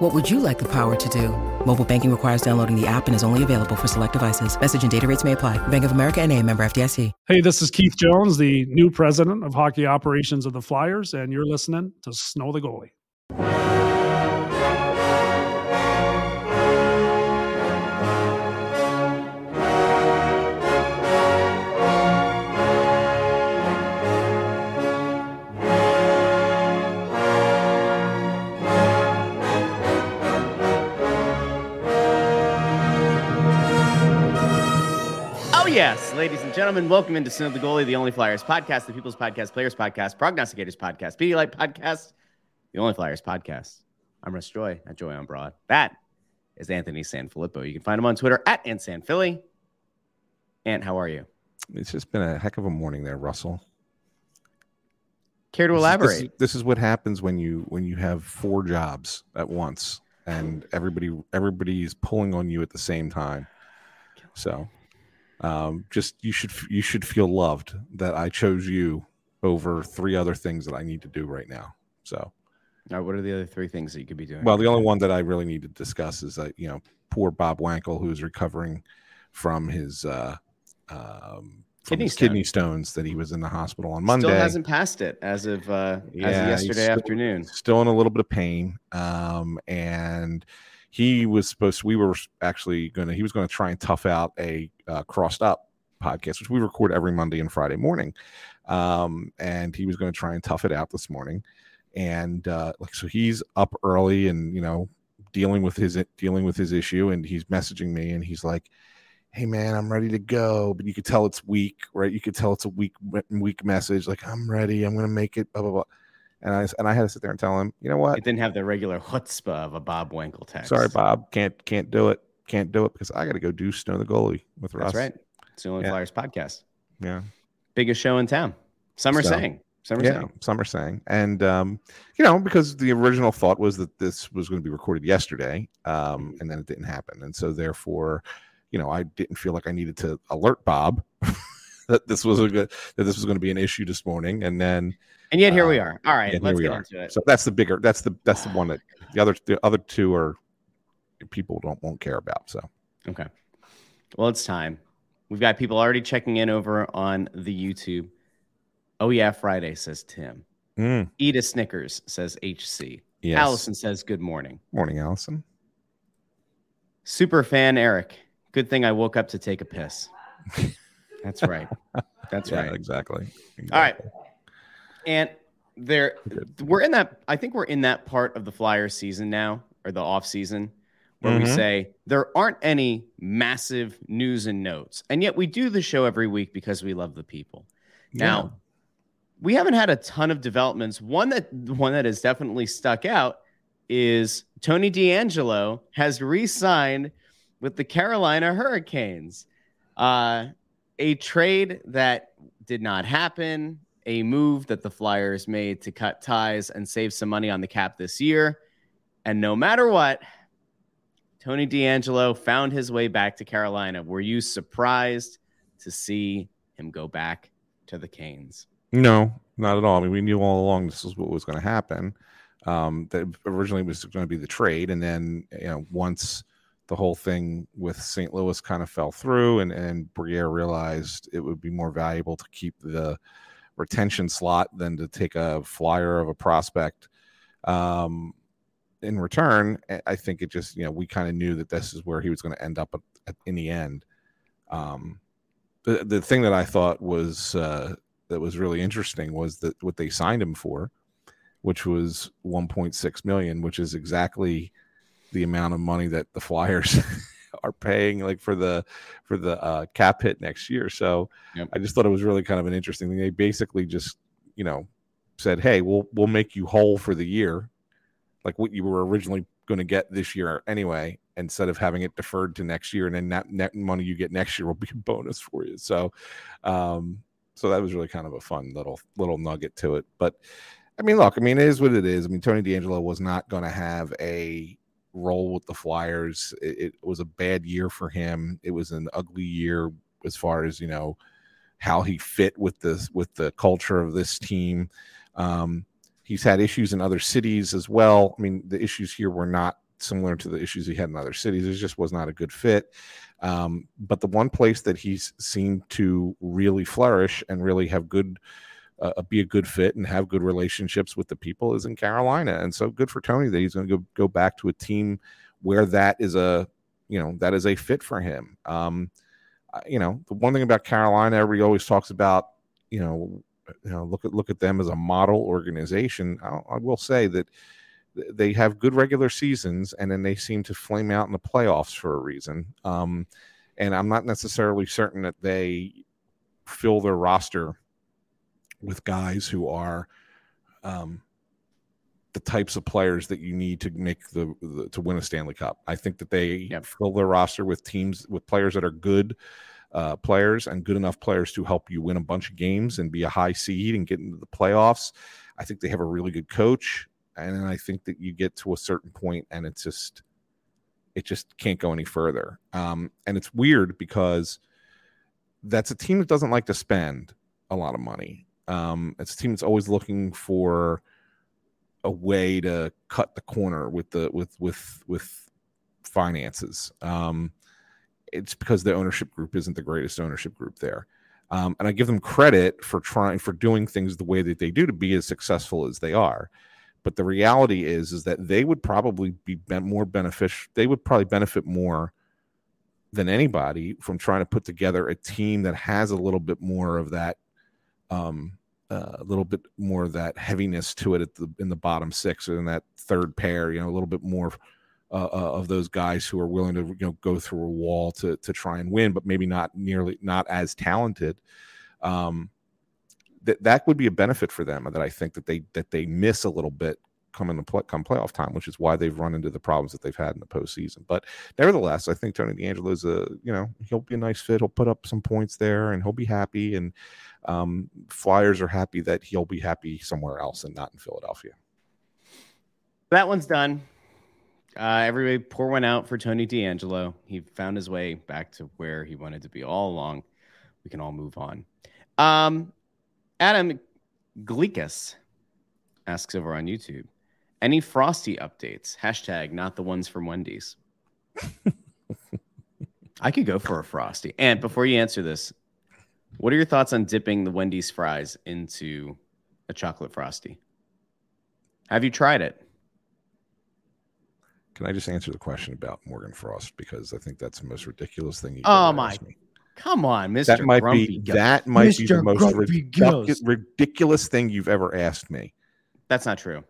What would you like the power to do? Mobile banking requires downloading the app and is only available for select devices. Message and data rates may apply. Bank of America and a member FDIC. Hey, this is Keith Jones, the new president of hockey operations of the Flyers, and you're listening to Snow the Goalie. Yes, ladies and gentlemen, welcome into Snow the Goalie, the Only Flyers podcast, the People's Podcast, Players Podcast, Prognosticators Podcast, Pedialyte Podcast, the Only Flyers podcast. I'm Russ Joy at Joy on Broad. That is Anthony Sanfilippo. You can find him on Twitter at AntSanPhilly. Ant, how are you? It's just been a heck of a morning there, Russell. Care to This is- elaborate? This is, this is what happens when you when you have four jobs at once and everybody everybody's pulling on you at the same time. So, um, just you should you should feel loved that I chose you over three other things that I need to do right now. So, now what are the other three things that you could be doing? well, the only one that I really need to discuss is that you know poor Bob Wankel who's recovering from his uh, um, from Kidney his stone. kidney stones that he was in the hospital on Monday. Still hasn't passed it as of uh, as of yesterday still- afternoon. Still in a little bit of pain. Um, and he was supposed To, we were actually going to, he was going to try and tough out a uh, crossed up podcast, which we record every Monday and Friday morning. Um, and he was going to try and tough it out this morning. And uh, like, so he's up early and, you know, dealing with his, dealing with his issue. And he's messaging me and he's like, Hey man, I'm ready to go. But you could tell it's weak, right? You could tell it's a weak, weak message. Like, I'm ready. I'm going to make it, blah, blah, blah. And I and I had to sit there and tell him, you know what? It didn't have the regular chutzpah of a Bob Wankel text. Sorry, Bob, can't can't do it. Can't do it because I got to go do Snow the goalie with Russ. That's right. It's the Only Yeah. Flyers podcast. Yeah, Biggest show in town. Some are So, saying. Some are yeah. saying. Some are saying, and um, you know, because the original thought was that this was going to be recorded yesterday, um, and then it didn't happen, and so therefore, you know, I didn't feel like I needed to alert Bob that this was a good that this was going to be an issue this morning, and then And yet here we Uh, are. All right, let's get are. into it. So that's the bigger. That's the that's the one that the other the other two are people don't won't care about. So Okay. Well, it's time. We've got people already checking in over on the YouTube. Oh yeah, Friday says Tim. Mm, Eat a Snickers says HC. yes. Allison says good morning. Morning, Allison. Super fan Eric. Good thing I woke up to take a piss. That's right. That's yeah, right. exactly. All right. And there we're in that I think we're in that part of the Flyers season now or the off season where we Mhm. say there aren't any massive news and notes. And yet we do the show every week because we love the people. Now, we haven't had a ton of developments. One that one that has definitely stuck out is Tony DeAngelo has re-signed with the Carolina Hurricanes. Uh, a trade that did not happen, a move that the Flyers made to cut ties and save some money on the cap this year. And no matter what, Tony DeAngelo found his way back to Carolina. Were you surprised to see him go back to the Canes? No, not at all. I mean, we knew all along this was what was going to happen. Um, that originally was going to be the trade, and then you know once the whole thing with St. Louis kind of fell through, and and Briere realized it would be more valuable to keep the retention slot than to take a flyer of a prospect. Um, in return, I- think it just you know we kind of knew that this is where he was going to end up at, at, in the end. Um, the the thing that I thought was uh, that was really interesting was that what they signed him for, which was 1.6 million, which is exactly the amount of money that the Flyers are paying like for the for the uh, cap hit next year. So Yep. I just thought it was really kind of an interesting thing. They basically just you know said, "Hey, we'll we'll make you whole for the year, like what you were originally going to get this year anyway, instead of having it deferred to next year, and then that net money you get next year will be a bonus for you. So, um, so that was really kind of a fun little little nugget to it. But I mean, look, I mean, it is what it is. I mean, Tony DeAngelo was not going to have a role with the Flyers. It, it, was a bad year for him. It was an ugly year as far as you know how he fit with the with the culture of this team. Um, he's had issues in other cities as well. I mean, the issues here were not similar to the issues he had in other cities. It just was not a good fit. Um, but the one place that he's seemed to really flourish and really have good, uh, be a good fit and have good relationships with the people is in Carolina. And so good for Tony that he's going to go, go back to a team where that is a, you know, that is a fit for him. Um, you know, the one thing about Carolina, everybody always talks about, you know, you know, look at look at them as a model organization. I, I will say that they have good regular seasons and then they seem to flame out in the playoffs for a reason. Um, and I'm not necessarily certain that they fill their roster with guys who are um, the types of players that you need to make the, the to win a Stanley Cup. I think that they yep. fill their roster with teams with players that are good uh, players and good enough players to help you win a bunch of games and be a high seed and get into the playoffs. I think they have a really good coach and I think that you get to a certain point and it's just it just can't go any further. Um, and it's weird because that's a team that doesn't like to spend a lot of money. Um, it's a team that's always looking for a way to cut the corner with the with with with finances. Um, it's because the ownership group isn't the greatest ownership group there. Um, and I give them credit for trying for doing things the way that they do to be as successful as they are. But the reality is, is that they would probably be more beneficial. They would probably benefit more than anybody from trying to put together a team that has a little bit more of that, um, uh, a little bit more of that heaviness to it at the in the bottom six or in that third pair. You know, a little bit more uh, uh, of those guys who are willing to you know go through a wall to to try and win, but maybe not nearly not as talented. Um, that that would be a benefit for them that I think that they that they miss a little bit come in the play, come playoff time, which is why they've run into the problems that they've had in the postseason. But nevertheless, I think Tony DeAngelo is a you know he'll be a nice fit. He'll put up some points there, and he'll be happy. And um, Flyers are happy that he'll be happy somewhere else and not in Philadelphia. That one's done. Uh, everybody pour one out for Tony DeAngelo. He found his way back to where he wanted to be all along. We can all move on. Um, Adam Gleekus asks over on YouTube, any Frosty updates? Hashtag not the ones from Wendy's. I could go for a Frosty. And before you answer this, what are your thoughts on dipping the Wendy's fries into a chocolate Frosty? Have you tried it? Can I just answer the question about Morgan Frost because I think that's the most ridiculous thing you. Oh my me. Come on, Mr. That might Grumpy be Ghost. that might Mr. be the most ridiculous, ridiculous thing you've ever asked me. That's not true.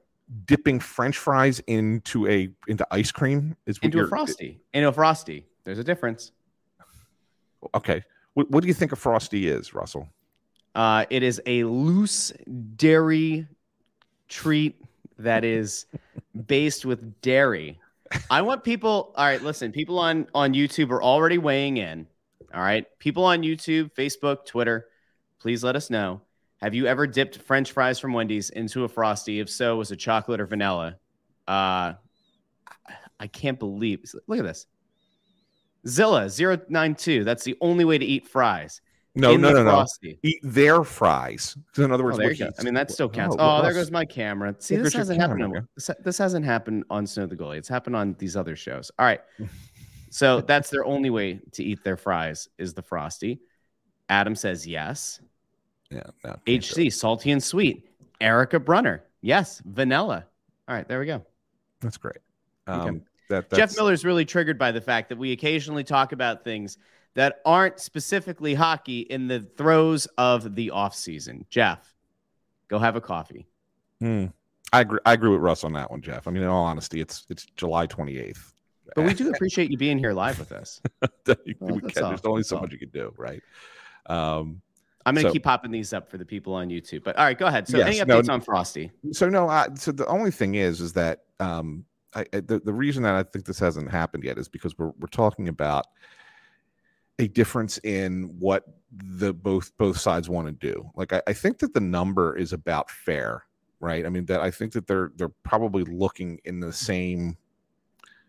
Dipping French fries into a into ice cream is into a frosty. Into a frosty. There's a difference. Okay. What, what do you think a frosty is, Russell? Uh, it is a loose dairy treat that is based with dairy. I want people. All right, listen. People on on YouTube are already weighing in. All right. People on YouTube, Facebook, Twitter, please let us know. Have you ever dipped French fries from Wendy's into a Frosty? If so, was it chocolate or vanilla? Uh, I can't believe. Look at this. Zilla 092. That's the only way to eat fries. No, no, no, frosty. no. Eat their fries. In other words, oh, you go. I mean, that still counts. Oh, oh there goes my camera. See, this hasn't happened. On, this, this hasn't happened on Snow the Goalie. It's happened on these other shows. All right. So that's their only way to eat their fries is the frosty. Adam says yes. Yeah. No, HC salty and sweet. Erica Brunner. Yes. Vanilla. All right. There we go. That's great. Um, okay. That, Jeff Miller is really triggered by the fact that we occasionally talk about things that aren't specifically hockey in the throes of the off season. Jeff, go have a coffee. Hmm. I agree. I agree with Russ on that one, Jeff. I mean, in all honesty, it's it's July 28th. But we do appreciate you being here live with us. well, can, there's only so much you can do, right? Um, I'm going to so, keep popping these up for the people on YouTube. But all right, go ahead. So yes, any updates no, on Frosty? So no, I, so the only thing is, is that um, I, I, the, the reason that I think this hasn't happened yet is because we're we're talking about a difference in what the both both sides want to do. Like I, I think that the number is about fair, right? I mean that I think that they're they're probably looking in the same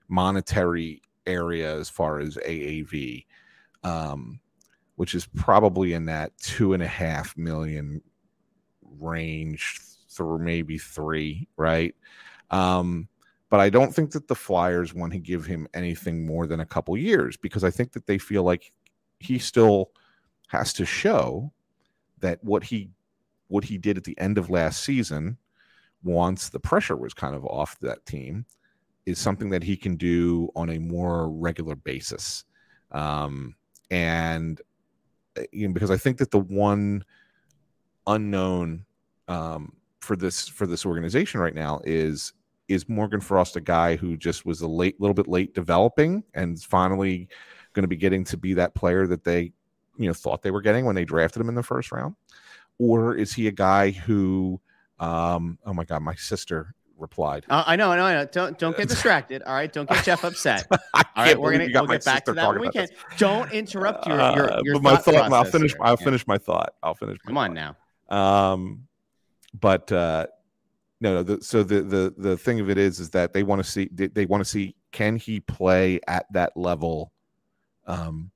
monetary area as far as AAV, um, which is probably in that two and a half million range through maybe three, right? Um, but I don't think that the Flyers want to give him anything more than a couple years because I think that they feel like he still has to show that what he what he did at the end of last season once the pressure was kind of off that team is something that he can do on a more regular basis. Um, and uh, you know, because i think that the one unknown um, for this for this organization right now is is morgan frost a guy who just was a late little bit late developing and finally going to be getting to be that player that they you know thought they were getting when they drafted him in the first round? Or is he a guy who um oh my god my sister replied. Uh, i know i know i know. Don't don't get distracted all right? Don't get jeff upset. All right we're gonna we'll get back to that when we can. don't interrupt your your, uh, your uh, my thought, i'll finish here. i'll Yeah. finish my thought. I'll finish my come on now. Um but uh no no the, so the the the thing of it is is that they want to see they, they want to see can he play at that level um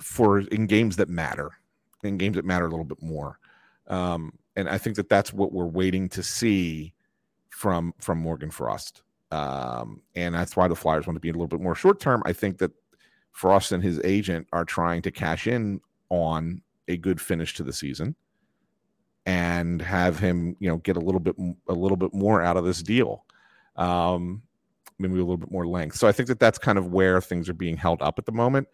for in games that matter in games that matter a little bit more. Um and i think that that's what we're waiting to see from from morgan frost. Um and that's why the flyers want to be a little bit more short term i think that frost and his agent are trying to cash in on a good finish to the season and have him, you know, get a little bit a little bit more out of this deal, um, maybe a little bit more length. So I think that that's kind of where things are being held up at the moment.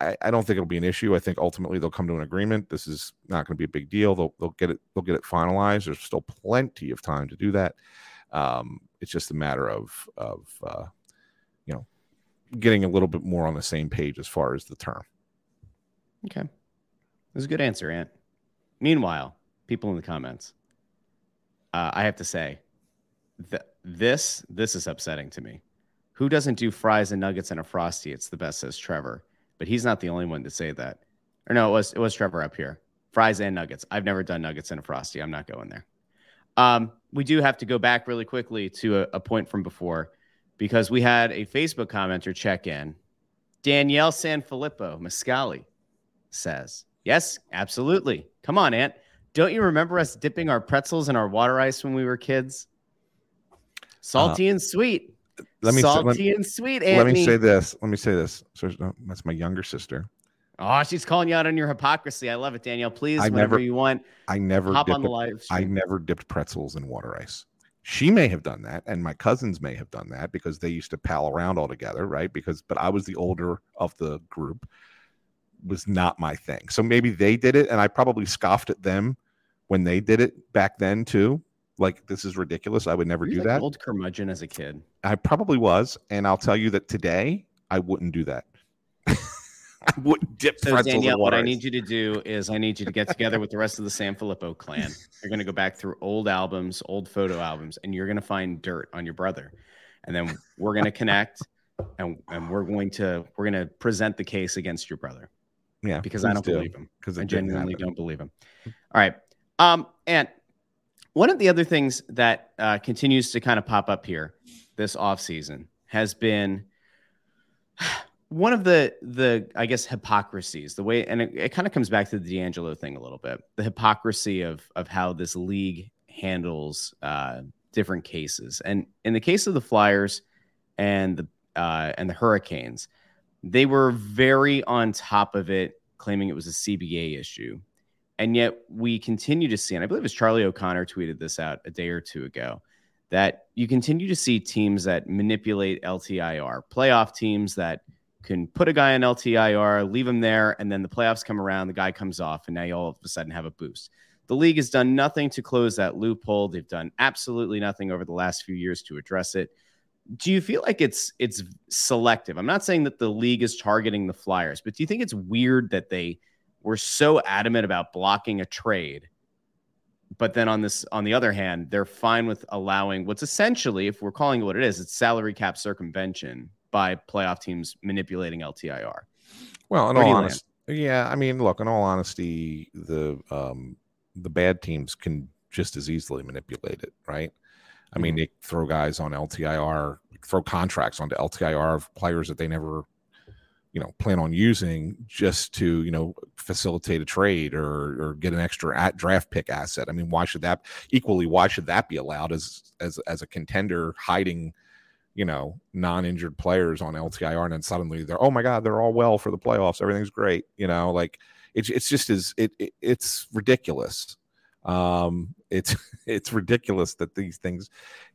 I, I don't think it'll be an issue. I think ultimately they'll come to an agreement. This is not going to be a big deal. They'll they'll get it they'll get it finalized. There's still plenty of time to do that. Um, it's just a matter of of uh, you know getting a little bit more on the same page as far as the term. Okay. That was a good answer, Ant. Meanwhile, people in the comments, uh, I have to say, th- this this is upsetting to me. Who doesn't do fries and nuggets and a frosty? It's the best, says Trevor. But he's not the only one to say that. Or no, it was it was Trevor up here. Fries and nuggets. I've never done nuggets and a frosty. I'm not going there. Um, we do have to go back really quickly to a, a point from before because we had a Facebook commenter check in. Danielle Sanfilippo Mascali says, Yes, absolutely. Come on, Ant. Don't you remember us dipping our pretzels in our water ice when we were kids? Salty uh, and sweet. Let me say- let- Salty and sweet, Let Anthony. me say this. Let me say this. So that's my younger sister. oh, she's calling you out on your hypocrisy. I love it, Danielle. Please, I whenever never you want, I never hop dipped on the live I never dipped pretzels in water ice. She may have done that, and my cousins may have done that because they used to pal around all together, right? Because, but I was the older of the group, was not my thing. So maybe they did it, and I probably scoffed at them when they did it back then too. Like this is ridiculous. I would never you do like that. Old curmudgeon as a kid. I probably was, and I'll tell you that today I wouldn't do that. I wouldn't dip So Danielle, what I need you to do is I need you to get together with the rest of the San Filippo clan. You're going to go back through old albums, old photo albums, and you're going to find dirt on your brother. And then we're going to connect and, and we're going to we're going to present the case against your brother yeah, because I don't believe him. because I genuinely don't believe him. All right. Um, and one of the other things that uh, continues to kind of pop up here this offseason has been one of the the I guess hypocrisies, the way and it, it kind of comes back to the DeAngelo thing a little bit. The hypocrisy of of how this league handles uh, different cases. And in the case of the Flyers and the uh, and the Hurricanes, they were very on top of it, claiming it was a CBA issue. And yet we continue to see, and I believe it was Charlie O'Connor tweeted this out a day or two ago, that you continue to see teams that manipulate LTIR, playoff teams that can put a guy on LTIR, leave him there, and then the playoffs come around, the guy comes off, and now you all of a sudden have a boost. The league has done nothing to close that loophole. They've done absolutely nothing over the last few years to address it. Do you feel like it's it's selective? I'm not saying that the league is targeting the Flyers, but do you think it's weird that they were so adamant about blocking a trade but then on this, on the other hand, they're fine with allowing what's essentially, if we're calling it what it is, it's salary cap circumvention by playoff teams manipulating LTIR. Well, in all honesty, yeah, I mean, look, in all honesty, the um, the bad teams can just as easily manipulate it, right? I mean, mm-hmm. they throw guys on LTIR, throw contracts onto LTIR of players that they never, you know, plan on using just to, you know, facilitate a trade or or get an extra at draft pick asset. I mean, why should that equally? Why should that be allowed as as as a contender hiding? you know, non-injured players on LTIR, and then suddenly they're, oh my god, they're all well for the playoffs, everything's great. You know, like it's it's just as it, it it's ridiculous um, it's it's ridiculous that these things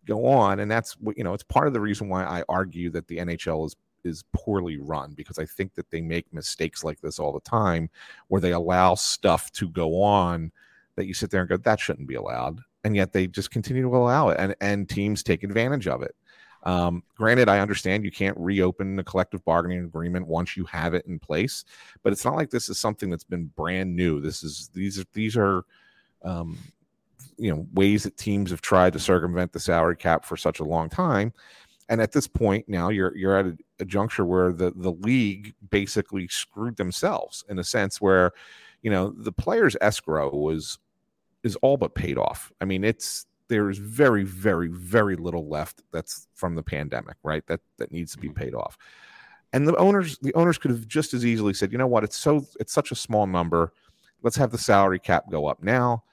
go on, and that's what you know. It's part of the reason why I argue that the NHL is is poorly run because I think that they make mistakes like this all the time, where they allow stuff to go on that you sit there and go, that shouldn't be allowed, and yet they just continue to allow it, and and teams take advantage of it. Um, granted, I understand you can't reopen the collective bargaining agreement once you have it in place, but it's not like this is something that's been brand new. This is these are these are um, you know ways that teams have tried to circumvent the salary cap for such a long time. And at this point now you're you're at a, a, juncture where the the league basically screwed themselves in a sense where you know the players escrow was is all but paid off. I mean it's there's very very very little left that's from the pandemic right? That that needs to be mm-hmm. paid off. And the owners the owners could have just as easily said you know what? It's so it's such a small number let's have the salary cap go up now.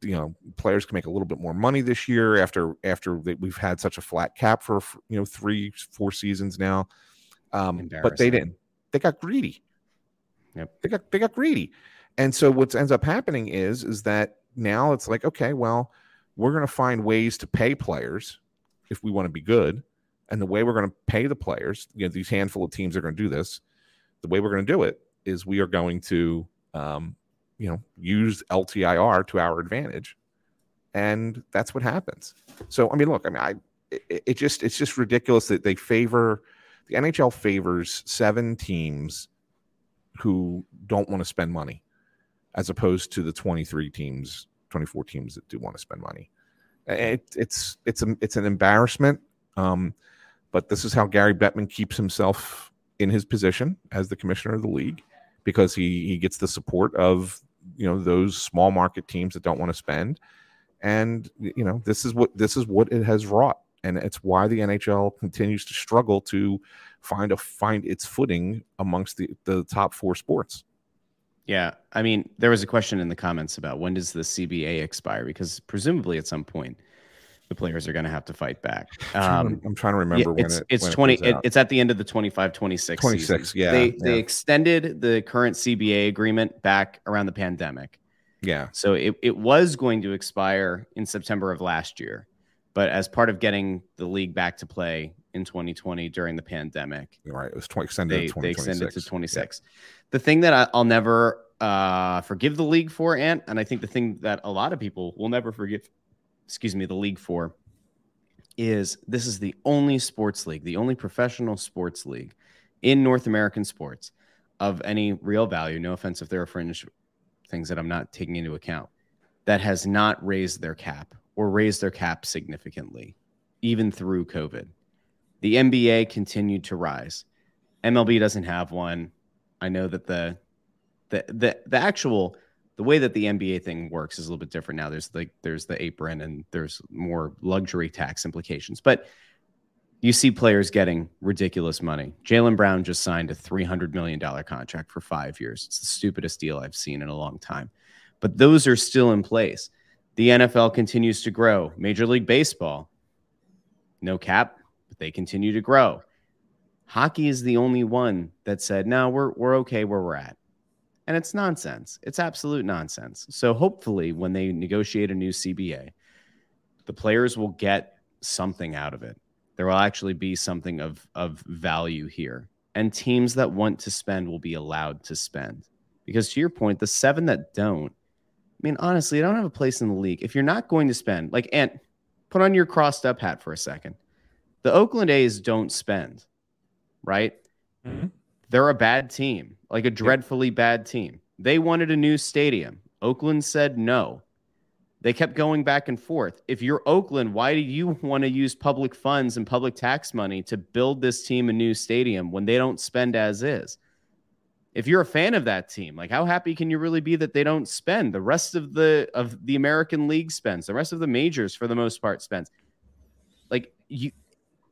You know players can make a little bit more money this year after after we've had such a flat cap for you know three four seasons now. Um, but they didn't. They got greedy. Yep. They got they got greedy. And so what ends up happening is is that now it's like okay well we're going to find ways to pay players if we want to be good. And the way we're going to pay the players you know these handful of teams are going to do this the way we're going to do it is we are going to um, you know use LTIR to our advantage, and that's what happens. So I mean, look, I mean, I it, it just it's just ridiculous that they favor the NHL favors seven teams who don't want to spend money, as opposed to the twenty three teams, twenty four teams that do want to spend money. It, it's it's a, it's an embarrassment. Um, but this is how Gary Bettman keeps himself in his position as the commissioner of the league because he he gets the support of you know those small market teams that don't want to spend. And you know this is what this is what it has wrought. And it's why the NHL continues to struggle to find a find its footing amongst the the top four sports. Yeah, I mean, there was a question in the comments about when does the CBA expire? Because presumably at some point the players are going to have to fight back. Um, I'm trying to remember yeah, it's, it, it's 20 it, it's at the end of the 25 26 26 season. yeah they yeah. they extended the current CBA agreement back around the pandemic. Yeah. So it, it was going to expire in September of last year, but as part of getting the league back to play in 2020 during the pandemic, right? It was 20, extended. They, they extended to 26. Yeah. The thing that I, I'll never uh, forgive the league for, Ant, and I think the thing that a lot of people will never forgive excuse me, the league for is this is the only sports league, the only professional sports league in North American sports of any real value. No offense if there are fringe things that I'm not taking into account that has not raised their cap or raised their cap significantly, even through COVID. The NBA continued to rise. MLB doesn't have one. I know that the the the, the actual the way that the NBA thing works is a little bit different now. There's like there's the apron and there's more luxury tax implications, but you see players getting ridiculous money. Jaylen Brown just signed a $300 million contract for five years. It's the stupidest deal I've seen in a long time. But those are still in place. The NFL continues to grow. Major League Baseball, no cap, but they continue to grow. Hockey is the only one that said, no, we're, we're okay where we're at. And it's nonsense. It's absolute nonsense. So hopefully, when they negotiate a new CBA, the players will get something out of it. There will actually be something of, of value here. And teams that want to spend will be allowed to spend. Because to your point, the seven that don't, I mean, honestly, I don't have a place in the league. If you're not going to spend, like, and put on your crossed up hat for a second. The Oakland A's don't spend, right? Mm-hmm. They're a bad team, like a dreadfully bad team. They wanted a new stadium. Oakland said no. They kept going back and forth. If you're Oakland, why do you want to use public funds and public tax money to build this team a new stadium when they don't spend as is? If you're a fan of that team, like how happy can you really be that they don't spend? The rest of the of the American League spends, the rest of the majors for the most part spends. Like you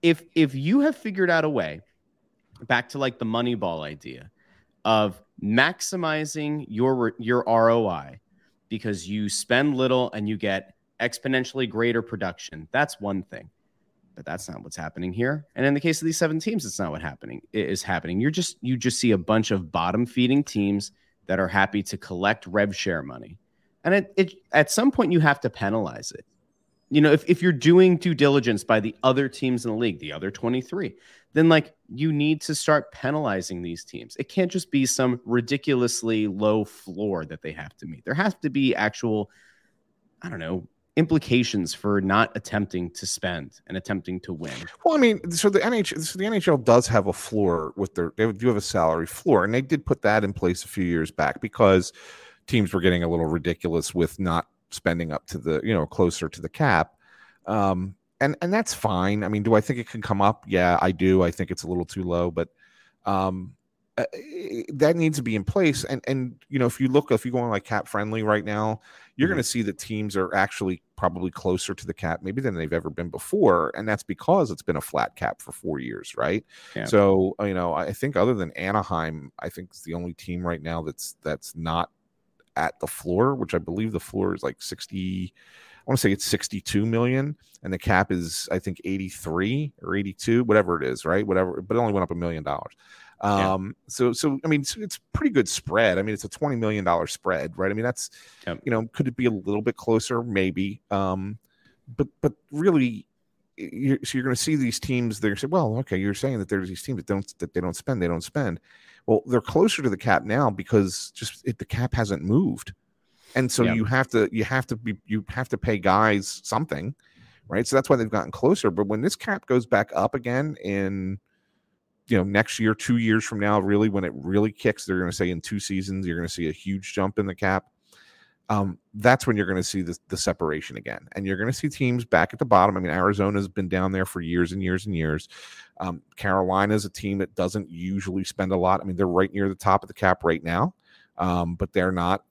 if if you have figured out a way back to like the Moneyball idea of maximizing your your ROI because you spend little and you get exponentially greater production. That's one thing. But that's not what's happening here. And in the case of these seven teams, it's not what happening is happening. You're just you just see a bunch of bottom feeding teams that are happy to collect rev share money. And it, it at some point you have to penalize it. You know, if, if you're doing due diligence by the other teams in the league, the other 23, then like you need to start penalizing these teams. It can't just be some ridiculously low floor that they have to meet. There has to be actual, I don't know, implications for not attempting to spend and attempting to win. Well, I mean, so the NHL, so the NHL does have a floor with their, they do have a salary floor, and they did put that in place a few years back because teams were getting a little ridiculous with not spending up to the, you know, closer to the cap. Um, and and that's fine. I mean, do I think it can come up? Yeah, I do. I think it's a little too low, but um, uh, that needs to be in place. And and you know, if you look, if you go on like cap friendly right now, you're mm-hmm. going to see that teams are actually probably closer to the cap maybe than they've ever been before, and that's because it's been a flat cap for four years, right? Yeah. So you know, I think other than Anaheim, I think it's the only team right now that's that's not at the floor, which I believe the floor is like sixty. I want to say it's 62 million and the cap is I think 83 or 82, whatever it is, right? Whatever, but it only went up a million dollars. Um, yeah. so, so, I mean, it's, it's pretty good spread. I mean, it's a $20 million spread, right? I mean, that's, yep. you know, could it be a little bit closer? Maybe. Um, but, but really, you're, so you're going to see these teams. They're saying, well, okay, you're saying that there's these teams that don't that they don't spend, they don't spend. Well, they're closer to the cap now because just it, the cap hasn't moved. And so you have to you have to be you have to pay guys something right? So that's why they've gotten closer. But when this cap goes back up again in you know next year two years from now really when it really kicks they're going to say in two seasons you're going to see a huge jump in the cap um, that's when you're going to see the, the separation again and you're going to see teams back at the bottom i mean arizona's been down there for years and years and years um, carolina's a team that doesn't usually spend a lot i mean they're right near the top of the cap right now um, but they're not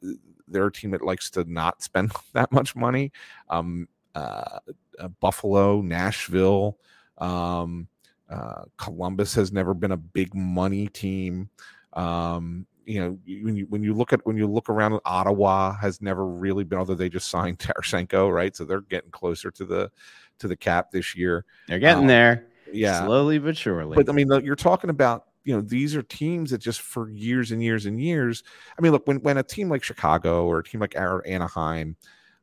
they're a team that likes to not spend that much money. Um, uh, uh, Buffalo, Nashville, um, uh, Columbus has never been a big money team. Um, you know, when you when you look at when you look around, Ottawa has never really been. Although they just signed Tarasenko, right? So they're getting closer to the to the cap this year. They're getting um, there, yeah, slowly but surely. But I mean, you're talking about you know these are teams that just for years and years and years i mean look when, when a team like chicago or a team like anaheim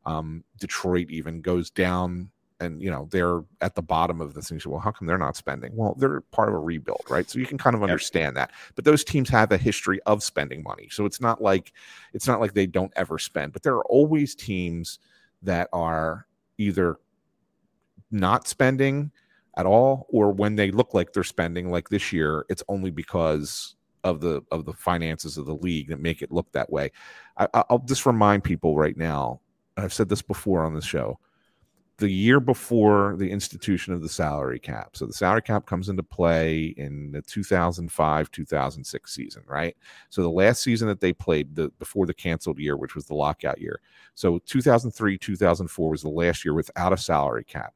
um, detroit even goes down and you know they're at the bottom of this thing well how come they're not spending? Well they're part of a rebuild right? So you can kind of understand yep. that. But those teams have a history of spending money. So it's not like it's not like they don't ever spend. But there are always teams that are either not spending at all or when they look like they're spending like this year it's only because of the of the finances of the league that make it look that way. I, will just remind people right now i've said this before on the show the year before the institution of the salary cap so the salary cap comes into play in the 2005 2006 season right so the last season that they played the before the canceled year which was the lockout year so 2003 2004 was the last year without a salary cap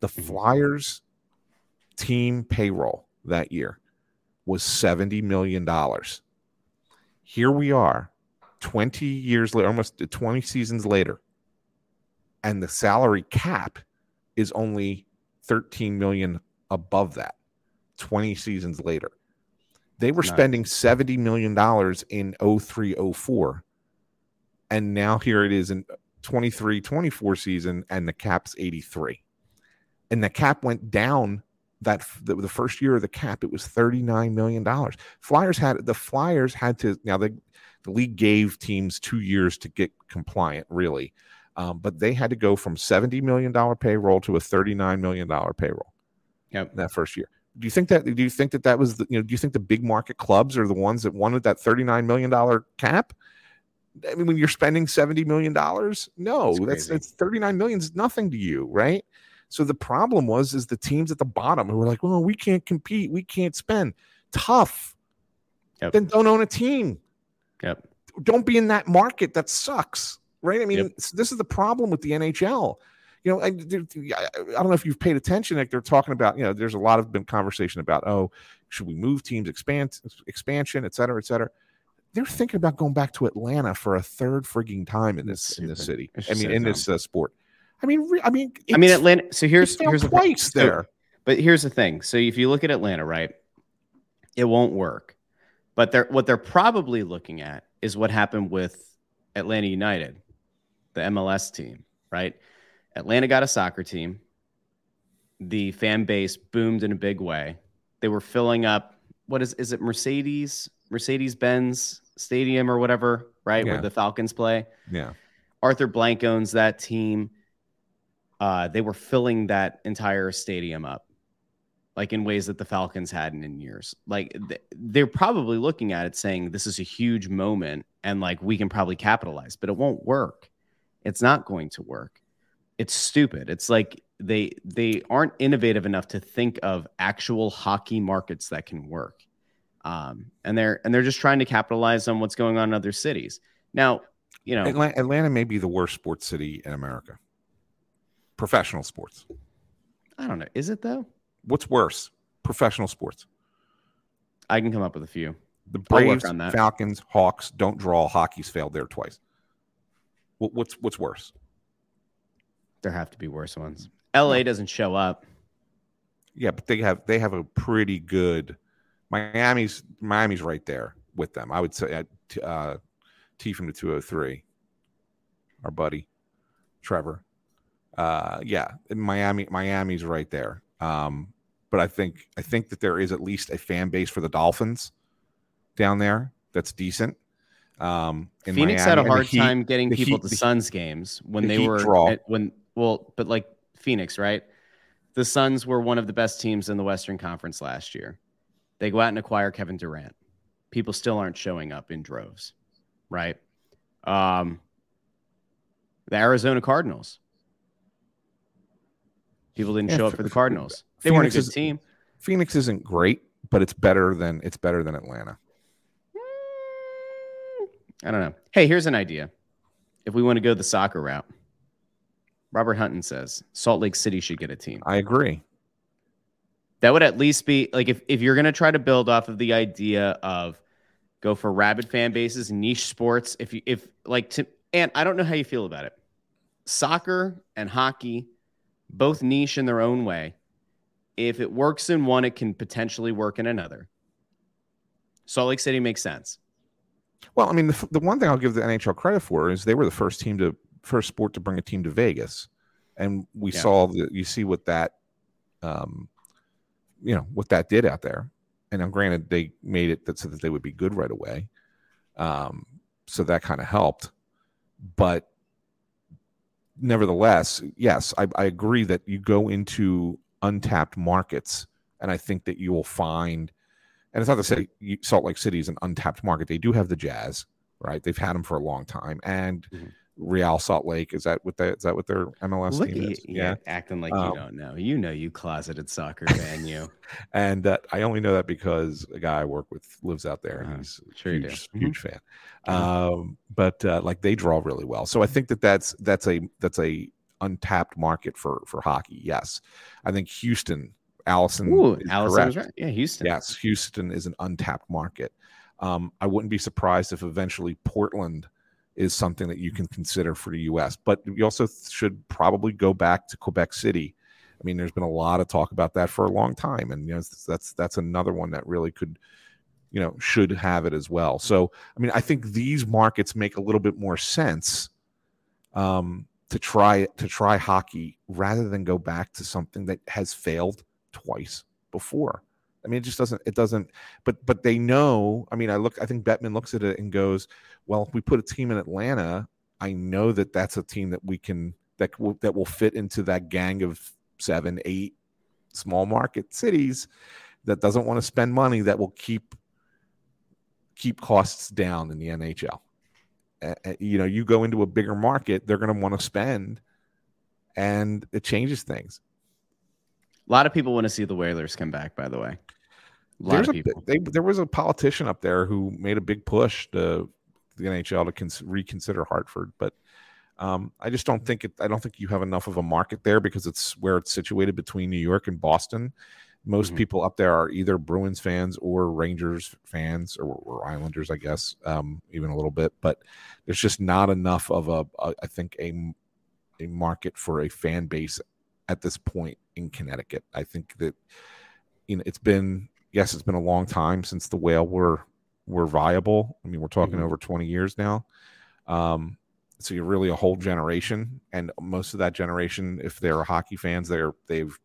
the mm-hmm. flyers team payroll that year was $70 million. Here we are 20 years later, almost 20 seasons later, and the salary cap is only 13 million above that 20 seasons later. They were nice. spending 70 million dollars in 03 04 and now here it is in 23 24 season and the cap's 83. And the cap went down that the, the, first year of the cap it was 39 million dollars flyers had the flyers had to now the, the league gave teams two years to get compliant really um, but they had to go from 70 million dollar payroll to a 39 million dollar payroll yep. that first year do you think that do you think that that was the, you know do you think the big market clubs are the ones that wanted that 39 million dollar cap I mean, when you're spending seventy million dollars, no, That's that's that's thirty nine million is nothing to you, right? So the problem was is the teams at the bottom who were like, well, we can't compete, we can't spend. Tough. Yep. Then don't own a team. Yep. Don't be in that market that sucks, right? I mean, Yep. this is the problem with the NHL. You know, I, I don't know if you've paid attention. Like they're talking about, you know, there's a lot of been conversation about, oh, should we move teams, expand, expansion, et cetera, et cetera. They're thinking about going back to Atlanta for a third frigging time in this in this city. I mean, in this uh, sport. I mean, re- I mean, I mean, Atlanta. So here's here's the twice so- there. But here's the thing. So if you look at Atlanta, right, it won't work. But they're what they're probably looking at is what happened with Atlanta United, the MLS team, right? Atlanta got a soccer team. The fan base boomed in a big way. They were filling up what is is it Mercedes Mercedes Benz Stadium or whatever, right? Yeah. Where the Falcons play. yeah, Arthur Blank owns that team. Uh, they were filling that entire stadium up, like in ways that the Falcons hadn't in years. Like th- they're probably looking at it saying this is a huge moment and like we can probably capitalize, but it won't work. It's not going to work. It's stupid. It's like they they aren't innovative enough to think of actual hockey markets that can work. Um, and they're and they're just trying to capitalize on what's going on in other cities. Now, you know, Atlanta, Atlanta may be the worst sports city in America. Professional sports. I don't know. Is it though? What's worse? Professional sports. I can come up with a few. The Braves, on that. Falcons, Hawks don't draw. Hockey's failed there twice. What, what's what's worse? There have to be worse ones. LA doesn't show up. Yeah, but they have they have a pretty good. Miami's Miami's right there with them. I would say uh, T- uh, T from the two hundred three. Our buddy, Trevor. Uh, yeah, Miami Miami's right there. Um, but I think I think that there is at least a fan base for the Dolphins down there that's decent. Um, in Phoenix Miami, had a hard Heat- time getting people Heat- to Suns games when the they were draw. when well, but like Phoenix, right? The Suns were one of the best teams in the Western Conference last year. They go out and acquire Kevin Durant. People still aren't showing up in droves, right? Um, the Arizona Cardinals. People didn't Yeah, show up for the Cardinals. They weren't a good team. Phoenix isn't great, but it's better than it's better than Atlanta. I don't know. Hey, here's an idea. If we want to go the soccer route, Robert Hunton says Salt Lake City should get a team. I agree. That would at least be like if, if you're going to try to build off of the idea of go for rabid fan bases, niche sports. If you, if like to, and I don't know how you feel about it. Soccer and hockey, both niche in their own way. If it works in one, it can potentially work in another. Salt Lake City makes sense. Well, I mean, the, the one thing I'll give the NHL credit for is they were the first team to first sport to bring a team to Vegas, and we Yeah. saw the you see what that, um, you know what that did out there. And now, granted, they made it that so that they would be good right away, um, so that kind of helped. But nevertheless, yes, I, I agree that you go into untapped markets, and I think that you will find and it's not to say Salt Lake City is an untapped market. They do have the Jazz, right? They've had them for a long time, and Mhm. Real Salt Lake is that what they, is that what their MLS Look team you, is? yeah, acting like Um, you don't know. You know, you closeted soccer fan, you. and uh, I only know that because a guy I work with lives out there, and Uh-huh. he's Sure huge, huge fan. Mhm. Um, but uh, like they draw really well, so I think that that's that's a that's a untapped market for for hockey. Yes, I think Houston, Allison, Ooh, is Allison correct. right. Yeah, Houston. Yes, Houston is an untapped market. Um, I wouldn't be surprised if eventually Portland is something that you can consider for the U.S. But you also should probably go back to Quebec City. I mean, there's been a lot of talk about that for a long time, and you know that's that's another one that really could, you know, should have it as well. So, I mean, I think these markets make a little bit more sense um, to try to try hockey rather than go back to something that has failed twice before. I mean, it just doesn't. It doesn't. But but they know. I mean, I look. I think Bettman looks at it and goes, "Well, if we put a team in Atlanta, I know that that's a team that we can that will that will fit into that gang of seven, eight small market cities that doesn't want to spend money that will keep keep costs down in the NHL." uh, you know, you go into a bigger market, they're going to want to spend, and it changes things. A lot of people want to see the Whalers come back. By the way, a lot There's of a, people. they, there was a politician up there who made a big push to the NHL to cons- reconsider Hartford, but um, I just don't think it. I don't think you have enough of a market there because it's where it's situated between New York and Boston. Most Mhm. people up there are either Bruins fans or Rangers fans or, or Islanders, I guess, um, even a little bit. But there's just not enough of a, a I think a a market for a fan base at this point in Connecticut. I think that you know it's been yes, it's been a long time since the whale were were viable. I mean, we're talking Mhm. over 20 years now. Um, so you're really a whole generation, and most of that generation, if they're hockey fans, they're they've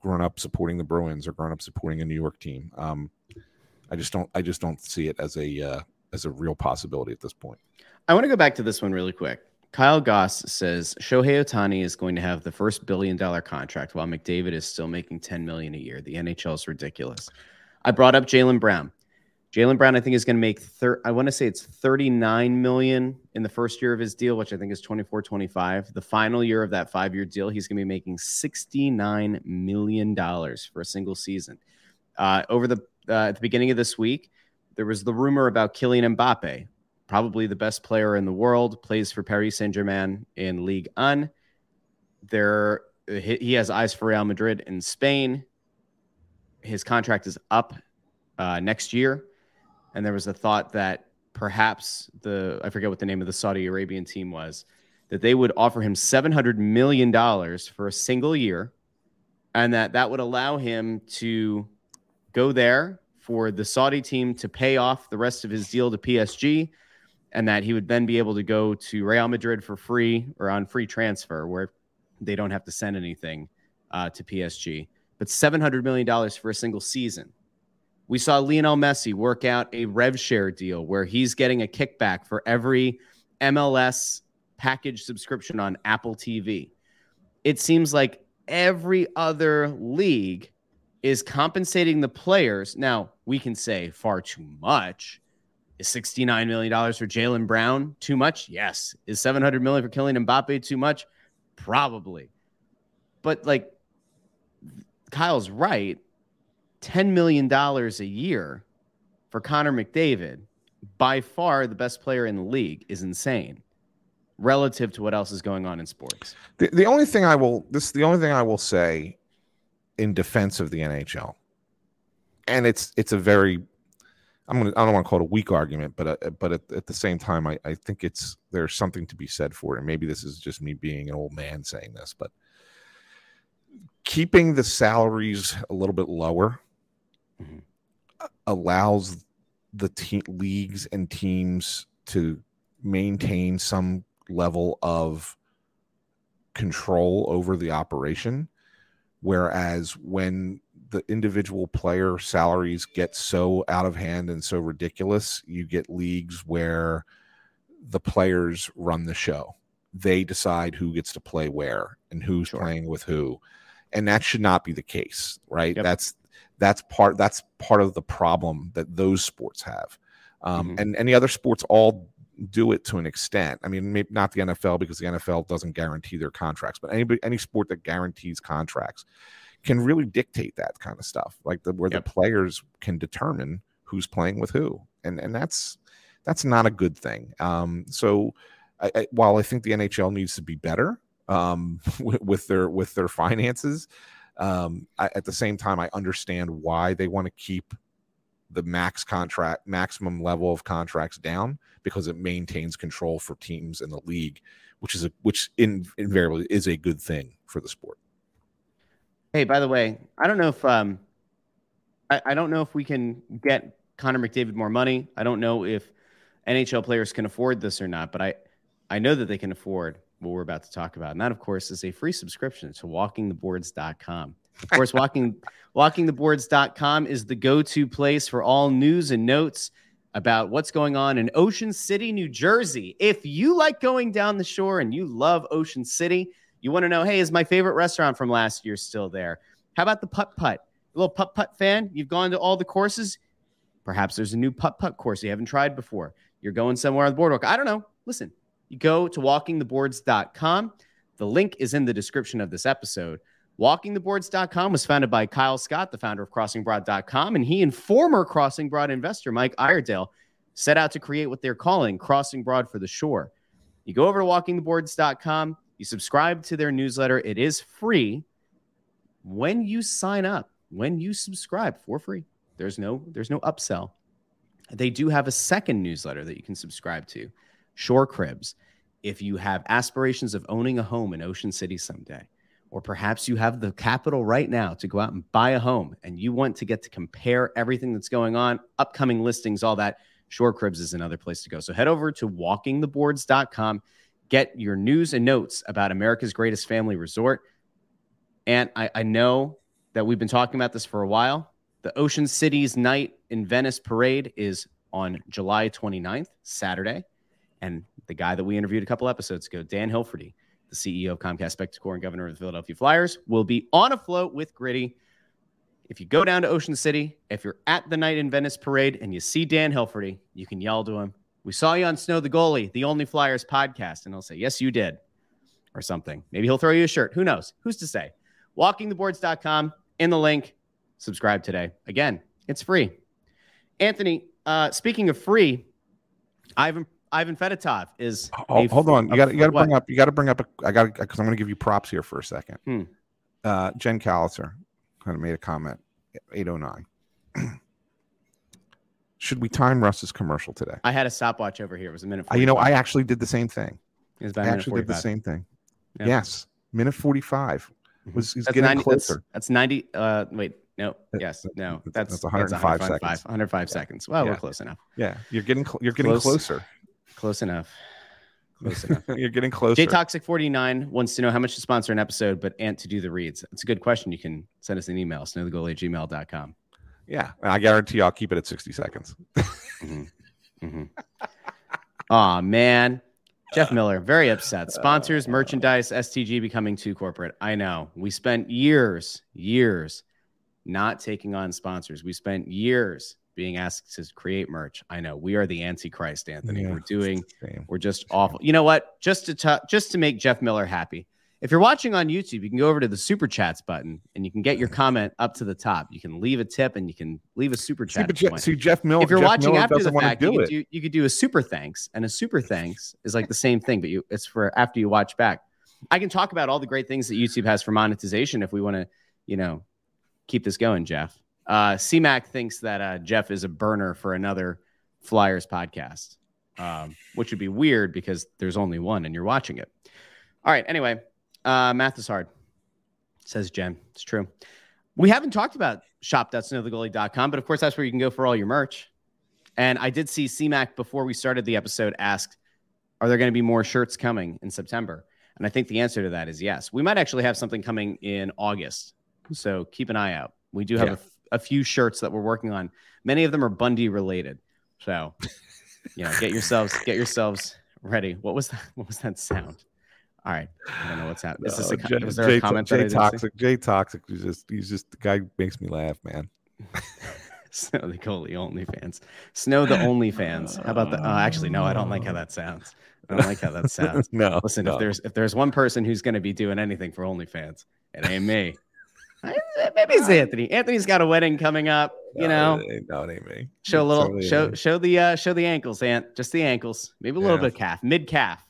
grown up supporting the Bruins or grown up supporting a New York team. Um, I just don't I just don't see it as a uh, as a real possibility at this point. I want to go back to this one really quick. Kyle Goss says Shohei Ohtani is going to have the first billion dollar contract while McDavid is still making 10 million a year. The NHL is ridiculous. I brought up Jaylen Brown. Jaylen Brown, I think, is going to make thir- I want to say it's 39 million in the first year of his deal, which I think is 24, 25. The final year of that five year deal, he's going to be making 69 million dollars for a single season. Uh, over the uh, at the beginning of this week, there was the rumor about Kylian Mbappe, probably the best player in the world, plays for Paris Saint Germain in Ligue 1. There, he he has eyes for Real Madrid in Spain. His contract is up uh, next year, and there was a thought that perhaps the I forget what the name of the Saudi Arabian team was that they would offer him seven hundred million dollars for a single year, and that that would allow him to go there for the Saudi team to pay off the rest of his deal to PSG, and that he would then be able to go to Real Madrid for free or on free transfer, where they don't have to send anything uh, to PSG. But $700 million for a single season. We saw Lionel Messi work out a rev share deal where he's getting a kickback for every MLS package subscription on Apple TV. It seems like every other league is compensating the players. Now, we can say far too much. Is $69 million for Jaylen Brown too much? Yes. Is 700 million for Kylian Mbappe too much? Probably. But like Kyle's right, $10 million a year for Connor McDavid, by far the best player in the league, is insane relative to what else is going on in sports. The, the only thing I will this the only thing I will say in defense of the NHL, and it's it's a very I'm gonna I don't want to call it a weak argument, but uh, but at, at the same time I, I think it's there's something to be said for it. And maybe this is just me being an old man saying this, but keeping the salaries a little bit lower Mhm. allows the te- leagues and teams to maintain some level of control over the operation whereas when the individual player salaries get so out of hand and so ridiculous you get leagues where the players run the show they decide who gets to play where and who's Sure. playing with who and that should not be the case right Yep. that's that's part that's part of the problem that those sports have um, Mhm. and any other sports all do it to an extent i mean maybe not the nfl because the nfl doesn't guarantee their contracts but any any sport that guarantees contracts can really dictate that kind of stuff like the where Yep. the players can determine who's playing with who and and that's that's not a good thing um so I, I, while i think the nhl needs to be better um with, with their with their finances um I, at the same time i understand why they want to keep the max contract maximum level of contracts down because it maintains control for teams in the league which is a which in, invariably is a good thing for the sport Hey, by the way, I don't know if um, I, I don't know if we can get Connor McDavid more money. I don't know if NHL players can afford this or not, but I I know that they can afford what we're about to talk about, and that, of course, is a free subscription to WalkingTheBoards.com. Of course, walking WalkingTheBoards.com is the go-to place for all news and notes about what's going on in Ocean City, New Jersey. If you like going down the shore and you love Ocean City, you want to know, hey, is my favorite restaurant from last year still there? How about the putt putt? Little putt putt fan? You've gone to all the courses. Perhaps there's a new putt putt course you haven't tried before. You're going somewhere on the boardwalk. I don't know. listen, you go to walkingtheboards.com. The link is in the description of this episode. WalkingTheBoards.com was founded by Kyle Scott, the founder of CrossingBroad.com, and he and former Crossing Broad investor Mike Iredale set out to create what they're calling Crossing Broad for the Shore. You go over to WalkingTheBoards.com, you subscribe to their newsletter. It is free when you sign up, when you subscribe for free. There's no there's no upsell. They do have a second newsletter that you can subscribe to, Shore Cribs. If you have aspirations of owning a home in Ocean City someday or perhaps you have the capital right now to go out and buy a home and you want to get to compare everything that's going on, upcoming listings, all that, Shore Cribs is another place to go. So head over to walkingtheboards.com, get your news and notes about America's greatest family resort. And I, I know that we've been talking about this for a while. The Ocean City's Night in Venice Parade is on July 29th, Saturday. And the guy that we interviewed a couple episodes ago, Dan Hilferty, the CEO of Comcast Spectacor and governor of the Philadelphia Flyers, will be on a float with Gritty. If you go down to Ocean City, if you're at the Night in Venice parade and you see Dan Hilferty, you can yell to him, We saw you on Snow the Goalie, the Only Flyers podcast. And he'll say, Yes, you did, or something. Maybe he'll throw you a shirt. Who knows? Who's to say? Walkingtheboards.com in the link. Subscribe today. Again, it's free. Anthony, uh, speaking of free, Ivan Ivan Fedotov is. Oh, hold on, you got you got to bring up you got to bring up. A, I got because I'm going to give you props here for a second. Hmm. Uh, Jen Callison kind of made a comment. 809. Should we time Russ's commercial today? I had a stopwatch over here. It was a minute. Uh, you know, I actually did the same thing. It was I about minute actually did the same thing. Yeah. Yes, minute 45 Mhm. was he's That's getting 90, closer. That's, 90. Uh, wait, no, yes, no. that's- That's, that's 105 seconds. 105 seconds. Well, Yeah. we're close enough. Yeah, you're getting cl- you're getting Close. closer. Close enough. Close enough. you're getting closer. J Toxic 49 wants to know how much to sponsor an episode, but Ant to do the reads. It's a good question. You can send us an email, snowthegoalie at gmail.com. Yeah, and I guarantee you I'll keep it at 60 seconds. Mm-hmm. mm-hmm. Aw, man. Jeff uh, Miller, very upset. Uh, sponsors, uh, merchandise, STG becoming too corporate. I know. We spent years, years not taking on sponsors. We spent years being asked to create merch. I know. We are the Antichrist, Anthony. Yeah, We're doing it's the same. we're just awful. You know what? Just to t- just to make Jeff Miller happy. If you're watching on YouTube, you can go over to the super chats button and you can get your comment up to the top. You can leave a tip and you can leave a super chat. but if see, Jeff Miller. If you're Jeff watching Miller after the fact, you could do you could do a super thanks, and a super thanks is like the same thing, but you it's for after you watch back. I can talk about all the great things that YouTube has for monetization if we want to, you know, keep this going, Jeff. Uh, CMAC thinks that uh, Jeff is a burner for another Flyers podcast, um, which would be weird because there's only one and you're watching it. All right. Anyway, uh, math is hard, says Jen. It's true. We haven't talked about shop.snowthegoalie.com, but of course, that's where you can go for all your merch. And I did see CMAC before we started the episode asked, Are there going to be more shirts coming in September? And I think the answer to that is yes. We might actually have something coming in August. So keep an eye out. We do have Yeah. a few shirts that we're working on. Many of them are Bundy related. So, you know, get yourselves get yourselves ready. What was that? What was that sound? All right, I don't know what's happening. Is this No, a, Jay, was there a comment Jay that I? Toxic. Jay Toxic. He's just he's just the guy makes me laugh, man. Snow the goalie only fans. Snow the only fans. How about the? Oh, actually, no, I don't like how that sounds. I don't like how that sounds. no, Listen, no. if there's if there's one person who's going to be doing anything for OnlyFans, it ain't me. Maybe it's Anthony. Anthony's got a wedding coming up. You No, know, it ain't- no, it ain't me. show a little, totally show me. show the uh, show the ankles, Ant. Just the ankles. Maybe a little Yeah. bit of calf, mid calf,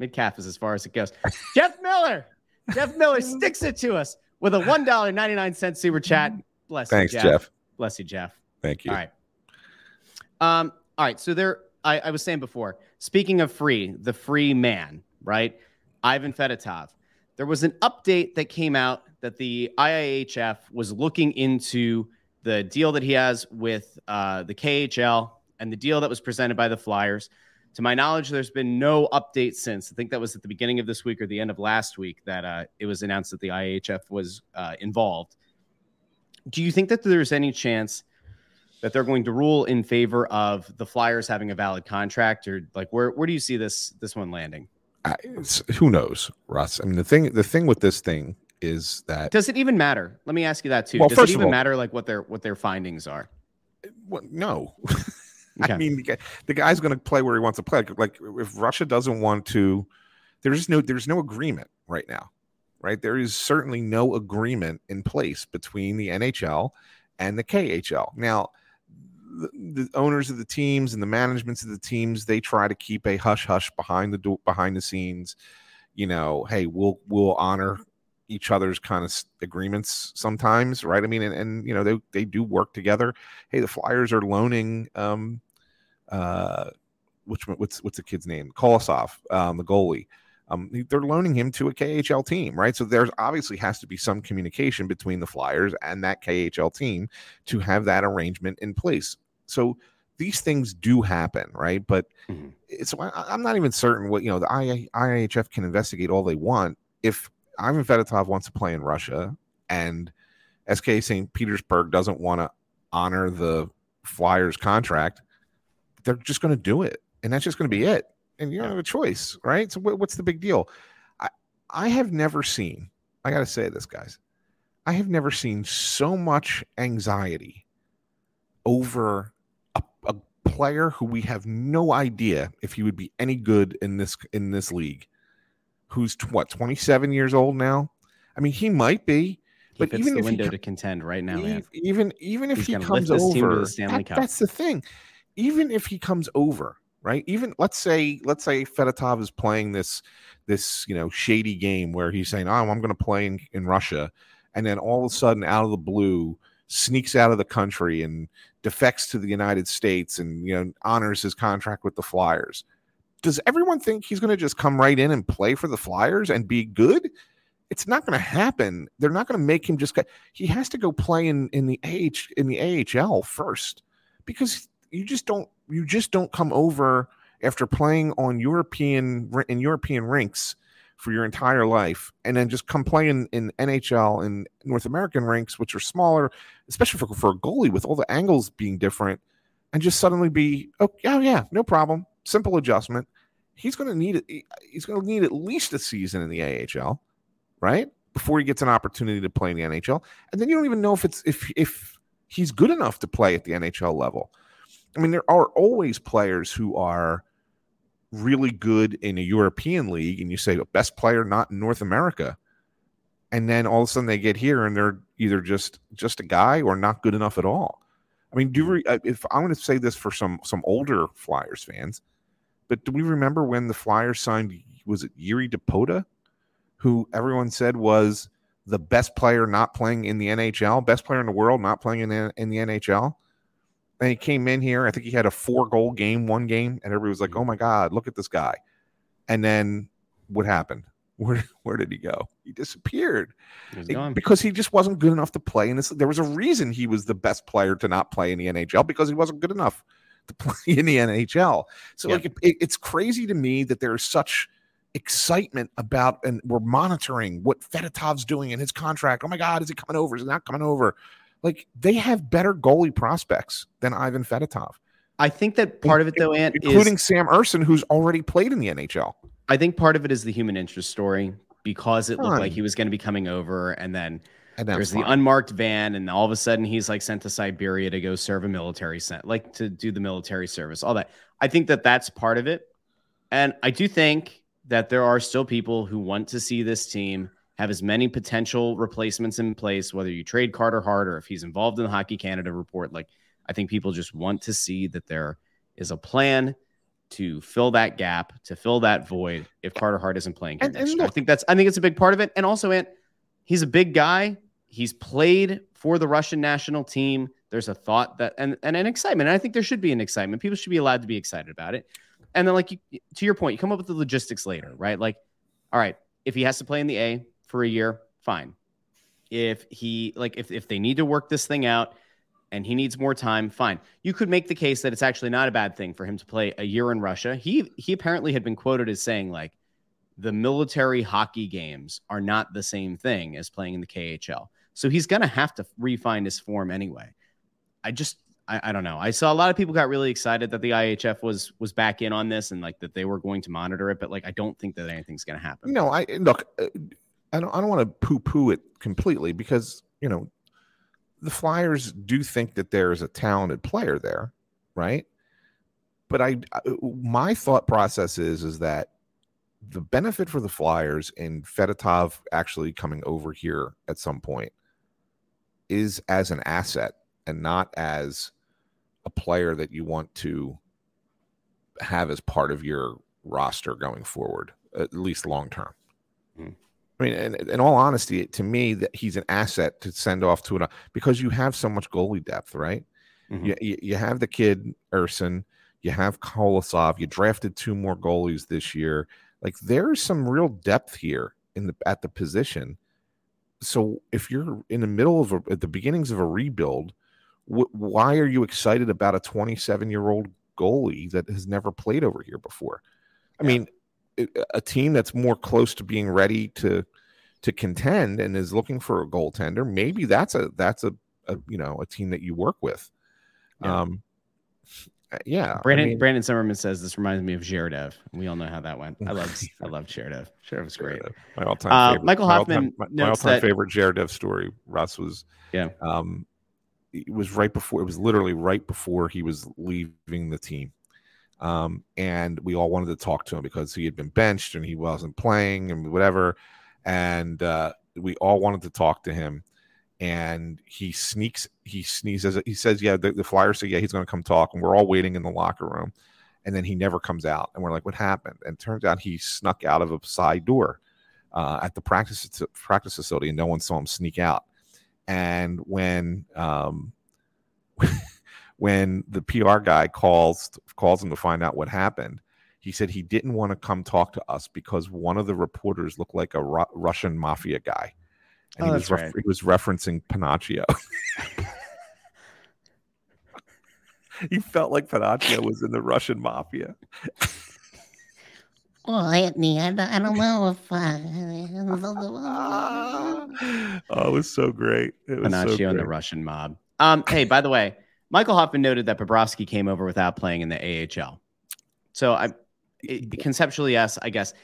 mid calf is as far as it goes. Jeff Miller, Jeff Miller sticks it to us with a one dollar ninety nine cent super chat. Bless Thanks, you, Jeff. Bless you, Jeff. Thank you. All right. Um, all right. So there, I, I was saying before, speaking of free, the free man, right? Ivan Fedotov. There was an update that came out that the IIHF was looking into the deal that he has with uh, the KHL and the deal that was presented by the Flyers. To my knowledge, there's been no update since. I think that was at the beginning of this week or the end of last week that uh, it was announced that the IHF was uh, involved. Do you think that there's any chance that they're going to rule in favor of the Flyers having a valid contract, or like where where do you see this this one landing? I, who knows, Russ? I mean, the thing the thing with this thing is that Does it even matter? Let me ask you that too. Well, Does it even all- matter like what their what their findings are? no, I mean, the, guy, the guy's going to play where he wants to play. Like if Russia doesn't want to, there's no there's no agreement right now, right? There is certainly no agreement in place between the NHL and the KHL. Now, the, the owners of the teams and the managements of the teams they try to keep a hush hush behind the do- behind the scenes. You know, hey, we'll we'll honor each other's kind of agreements sometimes, right? I mean, and, and you know they they do work together. Hey, the Flyers are loaning um uh which what's what's the kid's name? Kolosov, um, the goalie. Um, they're loaning him to a KHL team, right? So there's obviously has to be some communication between the Flyers and that KHL team to have that arrangement in place. So these things do happen, right? But mm-hmm. it's I'm not even certain what you know. The IIHF can investigate all they want. If Ivan Fedotov wants to play in Russia and SK St. Petersburg doesn't want to honor the Flyers contract, they're just going to do it, and that's just going to be it and you don't have a choice, right? So what's the big deal? I I have never seen. I got to say this, guys. I have never seen so much anxiety over a, a player who we have no idea if he would be any good in this in this league. Who's what 27 years old now? I mean, he might be. But even the window he, to contend right now, even, even even if he comes over, that, that's the thing. Even if he comes over, right? Even let's say let's say Fedotov is playing this this you know shady game where he's saying, "Oh, I'm going to play in, in Russia," and then all of a sudden, out of the blue, sneaks out of the country and defects to the United States and you know honors his contract with the Flyers. Does everyone think he's going to just come right in and play for the Flyers and be good? It's not going to happen. They're not going to make him just. go. He has to go play in in the AH in the AHL first because you just don't you just don't come over after playing on European in European rinks for your entire life and then just come play in, in NHL and North American rinks, which are smaller, especially for, for a goalie with all the angles being different, and just suddenly be, oh, yeah, oh, yeah, no problem. Simple adjustment. He's going to need. He's going to need at least a season in the AHL, right? Before he gets an opportunity to play in the NHL. And then you don't even know if it's, if, if he's good enough to play at the NHL level. I mean, there are always players who are really good in a European league, and you say, best player not in North America. And then all of a sudden they get here and they're either just just a guy or not good enough at all. I mean, do we, uh, if I'm going to say this for some some older Flyers fans, but do we remember when the Flyers signed was it Jiri Dopita, who everyone said was the best player not playing in the NHL, best player in the world not playing in the, in the NHL? And he came in here. I think he had a four goal game, one game, and everybody was like, mm-hmm. "Oh my god, look at this guy!" And then what happened? Where where did he go? He disappeared he because he just wasn't good enough to play. And there was a reason he was the best player to not play in the NHL because he wasn't good enough to play in the NHL. So like it, it's crazy to me that there's such excitement about and we're monitoring what Fedotov's doing in his contract. Oh my God, is he coming over? Is he not coming over? Like they have better goalie prospects than Ivan Fedotov. I think that part of it, though, Ant, including is, Sam Ersson, who's already played in the NHL. I think part of it is the human interest story because it looked like he was going to be coming over, and then and there's fine. the unmarked van, and all of a sudden he's like sent to Siberia to go serve a military sent, like to do the military service, all that. I think that that's part of it, and I do think that there are still people who want to see this team have as many potential replacements in place, whether you trade Carter Hart or if he's involved in the Hockey Canada report. Like, I think people just want to see that there is a plan to fill that gap, to fill that void if Carter Hart isn't playing. And, and look, I think that's I think it's a big part of it. And also, Ant, he's a big guy. He's played for the Russian national team. There's a thought that and, and an excitement. And I think there should be an excitement. People should be allowed to be excited about it. And then, like you, to your point, you come up with the logistics later, right? Like, all right, if he has to play in the A, for a year, fine. If he like if if they need to work this thing out and he needs more time, fine. You could make the case that it's actually not a bad thing for him to play a year in Russia. He he apparently had been quoted as saying like the military hockey games are not the same thing as playing in the KHL. So he's going to have to refine his form anyway. I just I, I, don't know. I saw a lot of people got really excited that the IHF was was back in on this and like that they were going to monitor it, but like I don't think that anything's going to happen. No, I look. I don't I don't want to poo poo it completely because you know the Flyers do think that there is a talented player there, right? but I, I my thought process is is that the benefit for the Flyers in Fedotov actually coming over here at some point is as an asset and not as a player that you want to have as part of your roster going forward, at least long term. Mm. I mean, in, in, all honesty, to me, that he's an asset to send off to it because you have so much goalie depth, right? Mm-hmm. You, you, have the kid Ersson, you have Kolosov, you drafted two more goalies this year. Like there's some real depth here in the at the position. So if you're in the middle of a, at the beginnings of a rebuild, wh- why are you excited about a 27 year old goalie that has never played over here before? I yeah. mean, a team that's more close to being ready to to contend and is looking for a goaltender, maybe that's a that's a, a you know a team that you work with. Yeah. Um, uh, yeah. Brandon I mean, Brandon Zimmerman says this reminds me of Zherdev. We all know how that went. I love I love Zherdev. was great. My all time uh, Michael Hoffman. My all-time, my, my all-time that, favorite Zherdev story. Russ was yeah. Um, it was right before. It was literally right before he was leaving the team. Um, and we all wanted to talk to him because he had been benched and he wasn't playing and whatever. And uh, we all wanted to talk to him. And he sneaks he sneezes he says yeah the, the flyers say yeah he's going to come talk and we're all waiting in the locker room. And then he never comes out. And we're like what happened? And turns out he snuck out of a side door uh, at the practice practice facility and no one saw him sneak out. And when um, when the PR guy calls calls him to find out what happened he said he didn't want to come talk to us because one of the reporters looked like a Ru- Russian mafia guy and oh, he, was ref- right. he was referencing Panaccio. he felt like Panaccio was in the Russian mafia. Well, Anthony, I don't, I don't know if. Uh... oh, it was so great. It was Panaccio so and the Russian mob. Um, hey, by the way, Michael Hoffman noted that Bobrovsky came over without playing in the AHL. So I, it, conceptually, yes, I guess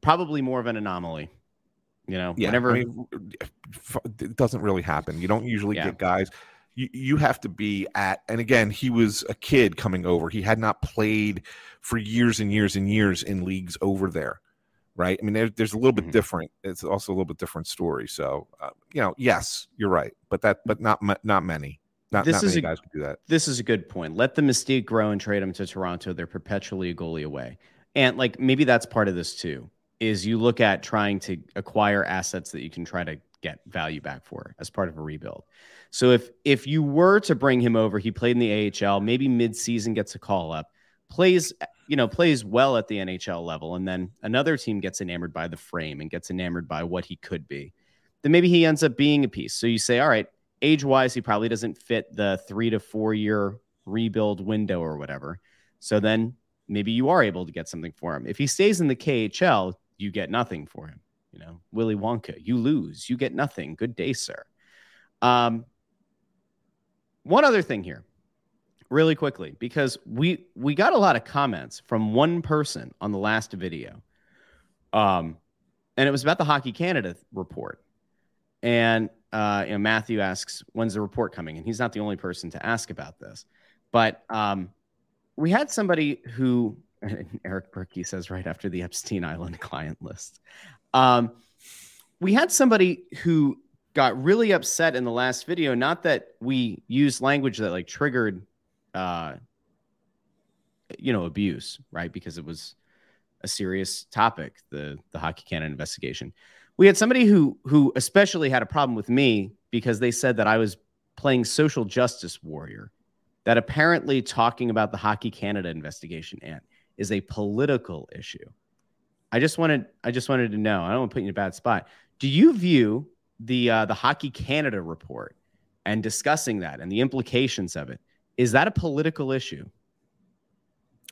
probably more of an anomaly. You know, yeah, whenever I mean, it doesn't really happen. You don't usually yeah. get guys. You, you have to be at, and again, he was a kid coming over. He had not played for years and years and years in leagues over there, right? I mean, there, there's a little bit mm-hmm. different. It's also a little bit different story. So, uh, you know, yes, you're right, but that, but not not many. Not, this not is a, guys do that. This is a good point. Let the mystique grow and trade them to Toronto. They're perpetually a goalie away, and like maybe that's part of this too is you look at trying to acquire assets that you can try to get value back for as part of a rebuild. So if if you were to bring him over, he played in the AHL, maybe mid-season gets a call up, plays you know plays well at the NHL level, and then another team gets enamored by the frame and gets enamored by what he could be, then maybe he ends up being a piece. So you say, all right, age-wise, he probably doesn't fit the three to four year rebuild window or whatever. So then maybe you are able to get something for him. If he stays in the KHL, you get nothing for him. You know, Willy Wonka, you lose, you get nothing. Good day, sir. Um, one other thing here, really quickly, because we we got a lot of comments from one person on the last video, um, and it was about the Hockey Canada report. And uh, you know, Matthew asks, "When's the report coming?" And he's not the only person to ask about this, but um, we had somebody who Eric Berkey says right after the Epstein Island client list. Um, we had somebody who got really upset in the last video. Not that we used language that like triggered, uh, you know, abuse, right? Because it was a serious topic, the the Hockey Canada investigation. We had somebody who who especially had a problem with me because they said that I was playing social justice warrior. That apparently talking about the Hockey Canada investigation and is a political issue. I just wanted I just wanted to know. I don't want to put you in a bad spot. Do you view the uh, the Hockey Canada report and discussing that and the implications of it is that a political issue?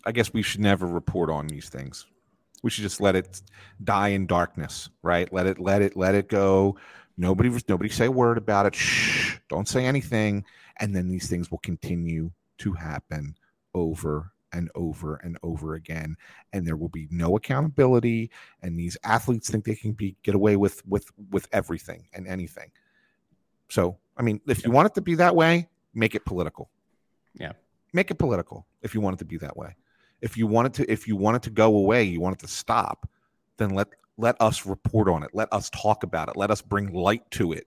I guess we should never report on these things. We should just let it die in darkness, right? Let it let it let it go. Nobody nobody say a word about it. Shh, don't say anything, and then these things will continue to happen over and over and over again. And there will be no accountability. And these athletes think they can be get away with with with everything and anything. So i mean if you want it to be that way make it political. Yeah. Make it political if you want it to be that way If you want it to, if you want it to go away, you want it to stop, then let let us report on it. Let us talk about it. Let us bring light to it.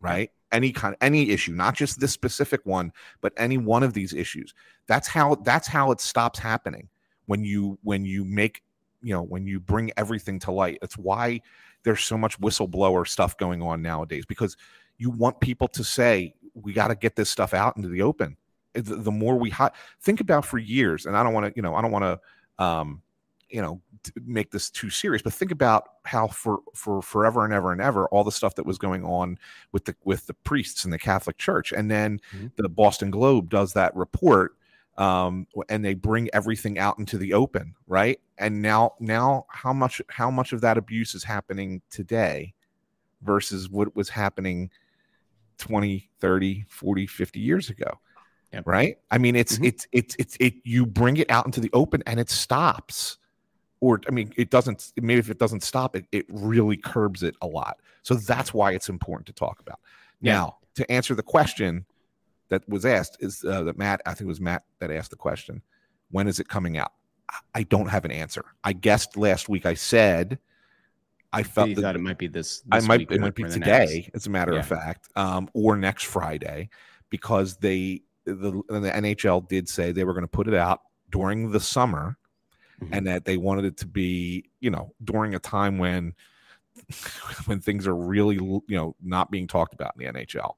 Right? Any kind, any issue, not just this specific one, but any one of these issues. That's how that's how it stops happening when you when you make you know when you bring everything to light. It's why there's so much whistleblower stuff going on nowadays because you want people to say we got to get this stuff out into the open the, the more we hot think about for years and i don't want to you know i don't want to um you know make this too serious but think about how for for forever and ever and ever all the stuff that was going on with the with the priests in the catholic church. And then mm-hmm. the boston globe does that report um, and they bring everything out into the open right? And now now how much how much of that abuse is happening today versus what was happening 20 30 40 50 years ago yep. right i mean it's, mm-hmm. it's it's it's it you bring it out into the open and it stops or i mean it doesn't maybe if it doesn't stop it it really curbs it a lot so that's why it's important to talk about yeah. now to answer the question that was asked is uh, that matt i think it was matt that asked the question when is it coming out i don't have an answer i guessed last week i said I felt that thought it might be this. this I might it might be today, as a matter yeah. of fact, um, or next Friday, because they the, the NHL did say they were going to put it out during the summer, mm-hmm. and that they wanted it to be you know during a time when when things are really you know not being talked about in the NHL.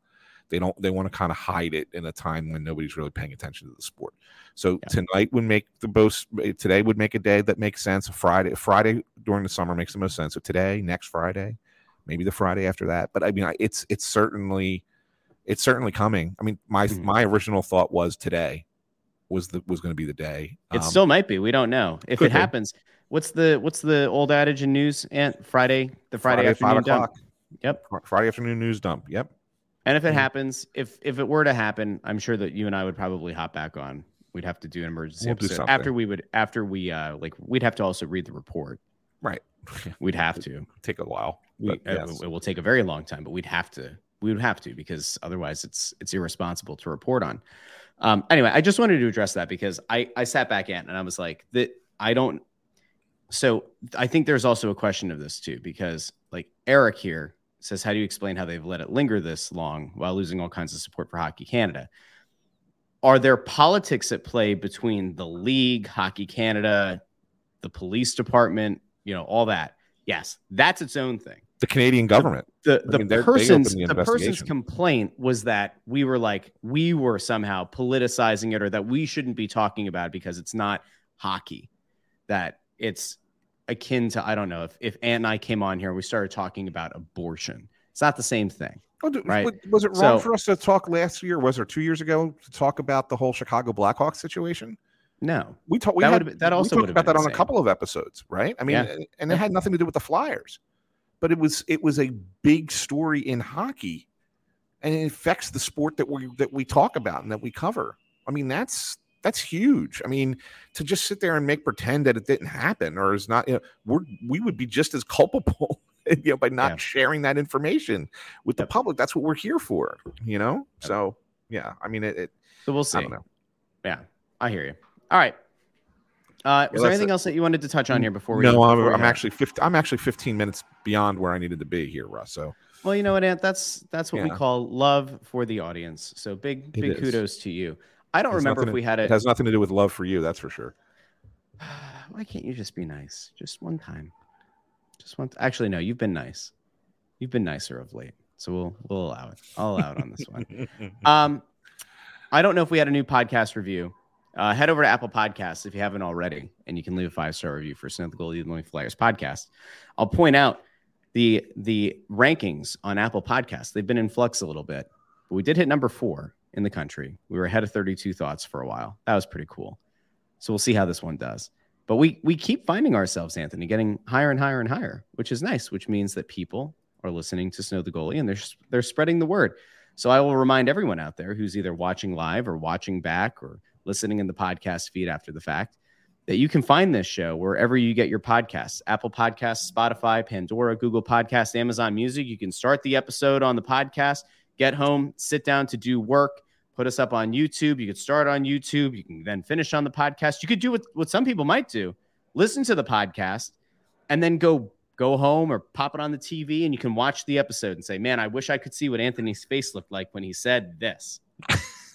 They don't. They want to kind of hide it in a time when nobody's really paying attention to the sport. So yeah. tonight would make the most. Today would make a day that makes sense. Friday, Friday during the summer makes the most sense. So today, next Friday, maybe the Friday after that. But I mean, it's it's certainly it's certainly coming. I mean, my mm-hmm. my original thought was today was the was going to be the day. It um, still might be. We don't know if it be. happens. What's the what's the old adage in news? And Friday, the Friday, Friday afternoon dump. Yep. Friday afternoon news dump. Yep. And if it mm-hmm. happens, if if it were to happen, I'm sure that you and I would probably hop back on. We'd have to do an emergency we'll episode after we would after we uh like we'd have to also read the report. Right. We'd have to take a while. We, uh, yes. uh, it will take a very long time, but we'd have to we would have to because otherwise it's it's irresponsible to report on. Um, anyway, I just wanted to address that because I I sat back in and I was like that I don't. So I think there's also a question of this too because like Eric here says, How do you explain how they've let it linger this long while losing all kinds of support for Hockey Canada? Are there politics at play between the league, Hockey Canada, the police department, you know, all that? Yes, that's its own thing. The Canadian government. The the, the person's the, the person's complaint was that we were like we were somehow politicizing it or that we shouldn't be talking about it because it's not hockey. That it's akin to I don't know if if Ant and I came on here and we started talking about abortion. It's not the same thing. Oh, right? Was it wrong so, for us to talk last year? Was it two years ago to talk about the whole Chicago Blackhawks situation? No, we talked. We that had that also we talked about that on a couple of episodes, right? I mean, yeah. and it had nothing to do with the Flyers, but it was it was a big story in hockey, and it affects the sport that we that we talk about and that we cover. I mean, that's that's huge. I mean, to just sit there and make pretend that it didn't happen or is not, you know, we're, we would be just as culpable, you know, by not yeah. sharing that information with the public. That's what we're here for, you know? So, yeah, I mean, it, it so we'll see. I Yeah, I hear you. All right. Uh, was yeah, there anything else that you wanted to touch on here before we? No, I'm, I'm actually 15, I'm actually 15 minutes beyond where I needed to be here, Russ. So, well, you know what, Ant? That's that's what yeah. we call love for the audience. So big, big kudos to you. I don't remember if we had it. It has nothing to do with love for you, that's for sure. Why can't you just be nice? Just one time. Just one. T- Actually, no. You've been nice. You've been nicer of late, so we'll we'll allow it. I'll allow it on this one. Um, I don't know if we had a new podcast review. Uh, head over to Apple Podcasts if you haven't already, and you can leave a five star review for Snow the Goalie Lonely Flyers podcast. I'll point out the the rankings on Apple Podcasts. They've been in flux a little bit, but we did hit number four in the country. We were ahead of 32 thoughts for a while. That was pretty cool. So we'll see how this one does. But we we keep finding ourselves, Anthony, getting higher and higher and higher, which is nice, which means that people are listening to Snow the Goalie and they're they're spreading the word. So I will remind everyone out there who's either watching live or watching back or listening in the podcast feed after the fact that you can find this show wherever you get your podcasts Apple Podcasts, Spotify, Pandora, Google Podcasts, Amazon Music. You can start the episode on the podcast, get home, sit down to do work, put us up on YouTube. You could start on YouTube. You can then finish on the podcast. You could do what, what some people might do listen to the podcast and then go go home or pop it on the TV and you can watch the episode and say, man, I wish I could see what Anthony's face looked like when he said this.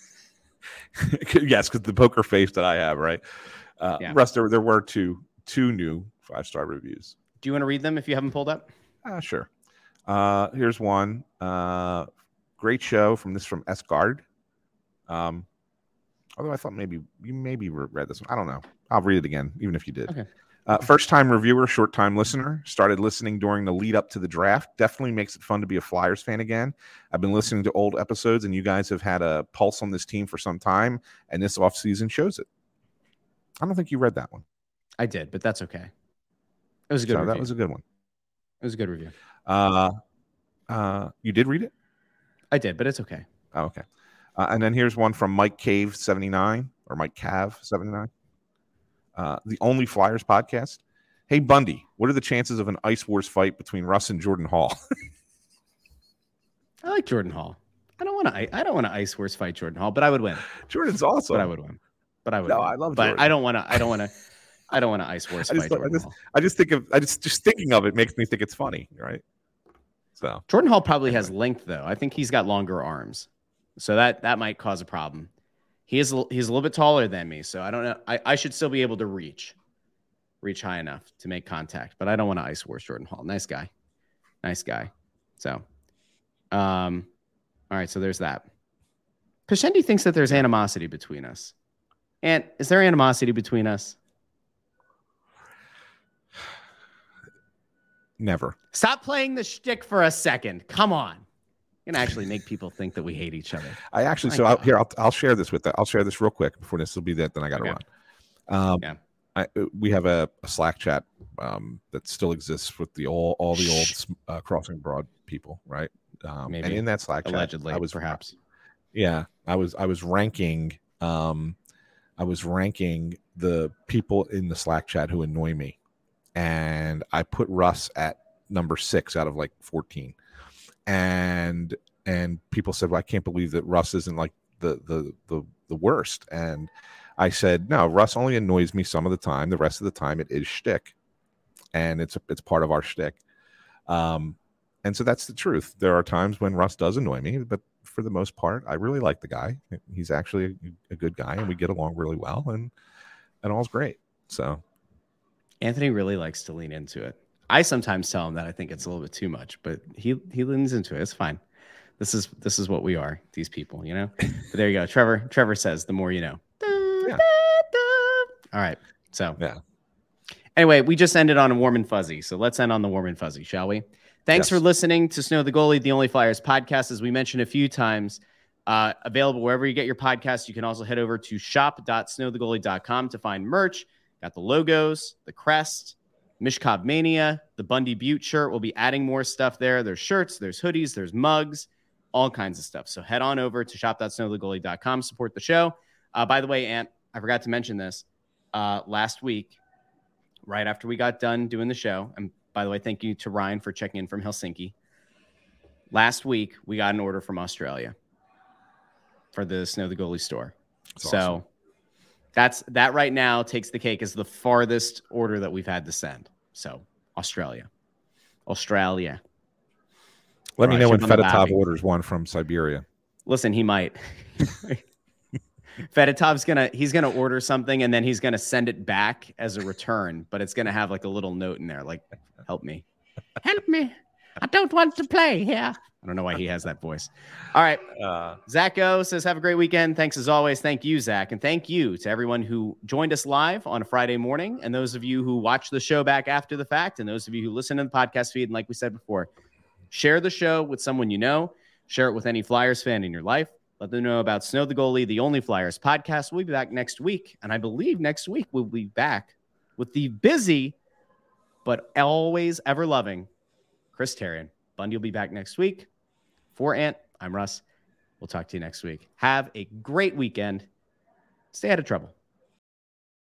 yes, because the poker face that I have, right? Uh, Yeah. Russ, there, there were two two new five star reviews. Do you want to read them if you haven't pulled up? Uh, sure. Uh, here's one. Uh, great show from this from Esgard. Um, although I thought maybe you maybe read this one. I don't know. I'll read it again, even if you did. Okay. Uh, first time reviewer, short time listener. Started listening during the lead up to the draft. Definitely makes it fun to be a Flyers fan again. I've been listening to old episodes, and you guys have had a pulse on this team for some time, and this offseason shows it. I don't think you read that one. I did, but that's okay. It was a good So that was a good one. it was a good review. Uh, uh, you did read it? I did, but it's okay. Oh, okay. Uh, and then here's one from Mike Cave 79 or Mike Cav 79. Uh, the Only Flyers podcast. Hey, Bundy, what are the chances of an Ice Wars fight between Russ and Jordan Hall? I like Jordan Hall. I don't want to. I don't want to ice horse fight Jordan Hall, but I would win. Jordan's awesome. But I would win. But I would. No, win. I love But Jordan. I don't want to. I don't want to. I don't want to ice horse I just- fight I Jordan just- Hall. I just think of I just just thinking of it makes me think it's funny, right? So Jordan Hall probably has length though. I think he's got longer arms, so that that might cause a problem. He is he's a little bit taller than me, so I don't know. I, I should still be able to reach, reach high enough to make contact, but I don't want to ice horse Jordan Hall. Nice guy, nice guy. So, um, all right. So there's that. Pashendi thinks that there's animosity between us. And is there animosity between us? never. Stop playing the shtick for a second. Come on. You're actually make people think that we hate each other. I actually My so I'll, here I'll, I'll share this with that. I'll share this real quick before this will be that then I got to Okay. run. Um, Yeah. I, we have a, a Slack chat um, that still exists with the all all the old uh, crossing broad people, right? Um, and Maybe. in that Slack chat, Allegedly, I was perhaps. yeah, I was I was ranking um, I was ranking the people in the Slack chat who annoy me, and I put Russ at number six out of like fourteen, and and people said, "Well, I can't believe that Russ isn't like the the the the worst," and I said, "No, Russ only annoys me some of the time. The rest of the time, it is shtick, and it's it's part of our shtick." Um, and so that's the truth. There are times when Russ does annoy me, but for the most part, I really like the guy. He's actually a, a good guy, and we get along really well, and and all's great. So Anthony really likes to lean into it. I sometimes tell him that I think it's a little bit too much, but he he leans into it. It's fine. This is this is what we are, these people, you know. But there you go. Trevor Trevor says, "The more you know." Yeah. All right. So Yeah. Anyway, we just ended on a warm and fuzzy, so let's end on the warm and fuzzy, shall we? Thanks Yes. for listening to Snow the Goalie, the Only Flyers podcast. As we mentioned a few times, uh, available wherever you get your podcasts. You can also head over to shop.snowthegoalie.com to find merch. Got the logos, the crest, Michkov Mania, the Bundy Butte shirt. We'll be adding more stuff there. There's shirts, there's hoodies, there's mugs, all kinds of stuff. So head on over to shop.snowthegoalie.com, support the show. Uh, by the way, Ant, I forgot to mention this. Uh, last week, right after we got done doing the show, and by the way, thank you to Ryan for checking in from Helsinki. Last week, we got an order from Australia for the Snow the Goalie store. That's so awesome. That's that right now takes the cake as the farthest order that we've had to send. So Australia, Australia. let me Right, know when ship on the Fedotov orders one from Siberia. Listen, he might. Fedotov's gonna he's gonna order something and then he's gonna send it back as a return, but it's gonna have like a little note in there, like "Help me, help me, I don't want to play here." I don't know why he has that voice. All right, Uh, Zach O says, Have a great weekend. Thanks as always. Thank you, Zach. And thank you to everyone who joined us live on a Friday morning, and those of you who watch the show back after the fact, and those of you who listen to the podcast feed. And like we said before, share the show with someone you know, share it with any Flyers fan in your life. Let them know about Snow the Goalie, the only Flyers podcast. We'll be back next week. And I believe next week we'll be back with the busy, but always ever loving Chris Therien. Bundy will be back next week. For Ant, I'm Russ. We'll talk to you next week. Have a great weekend. Stay out of trouble.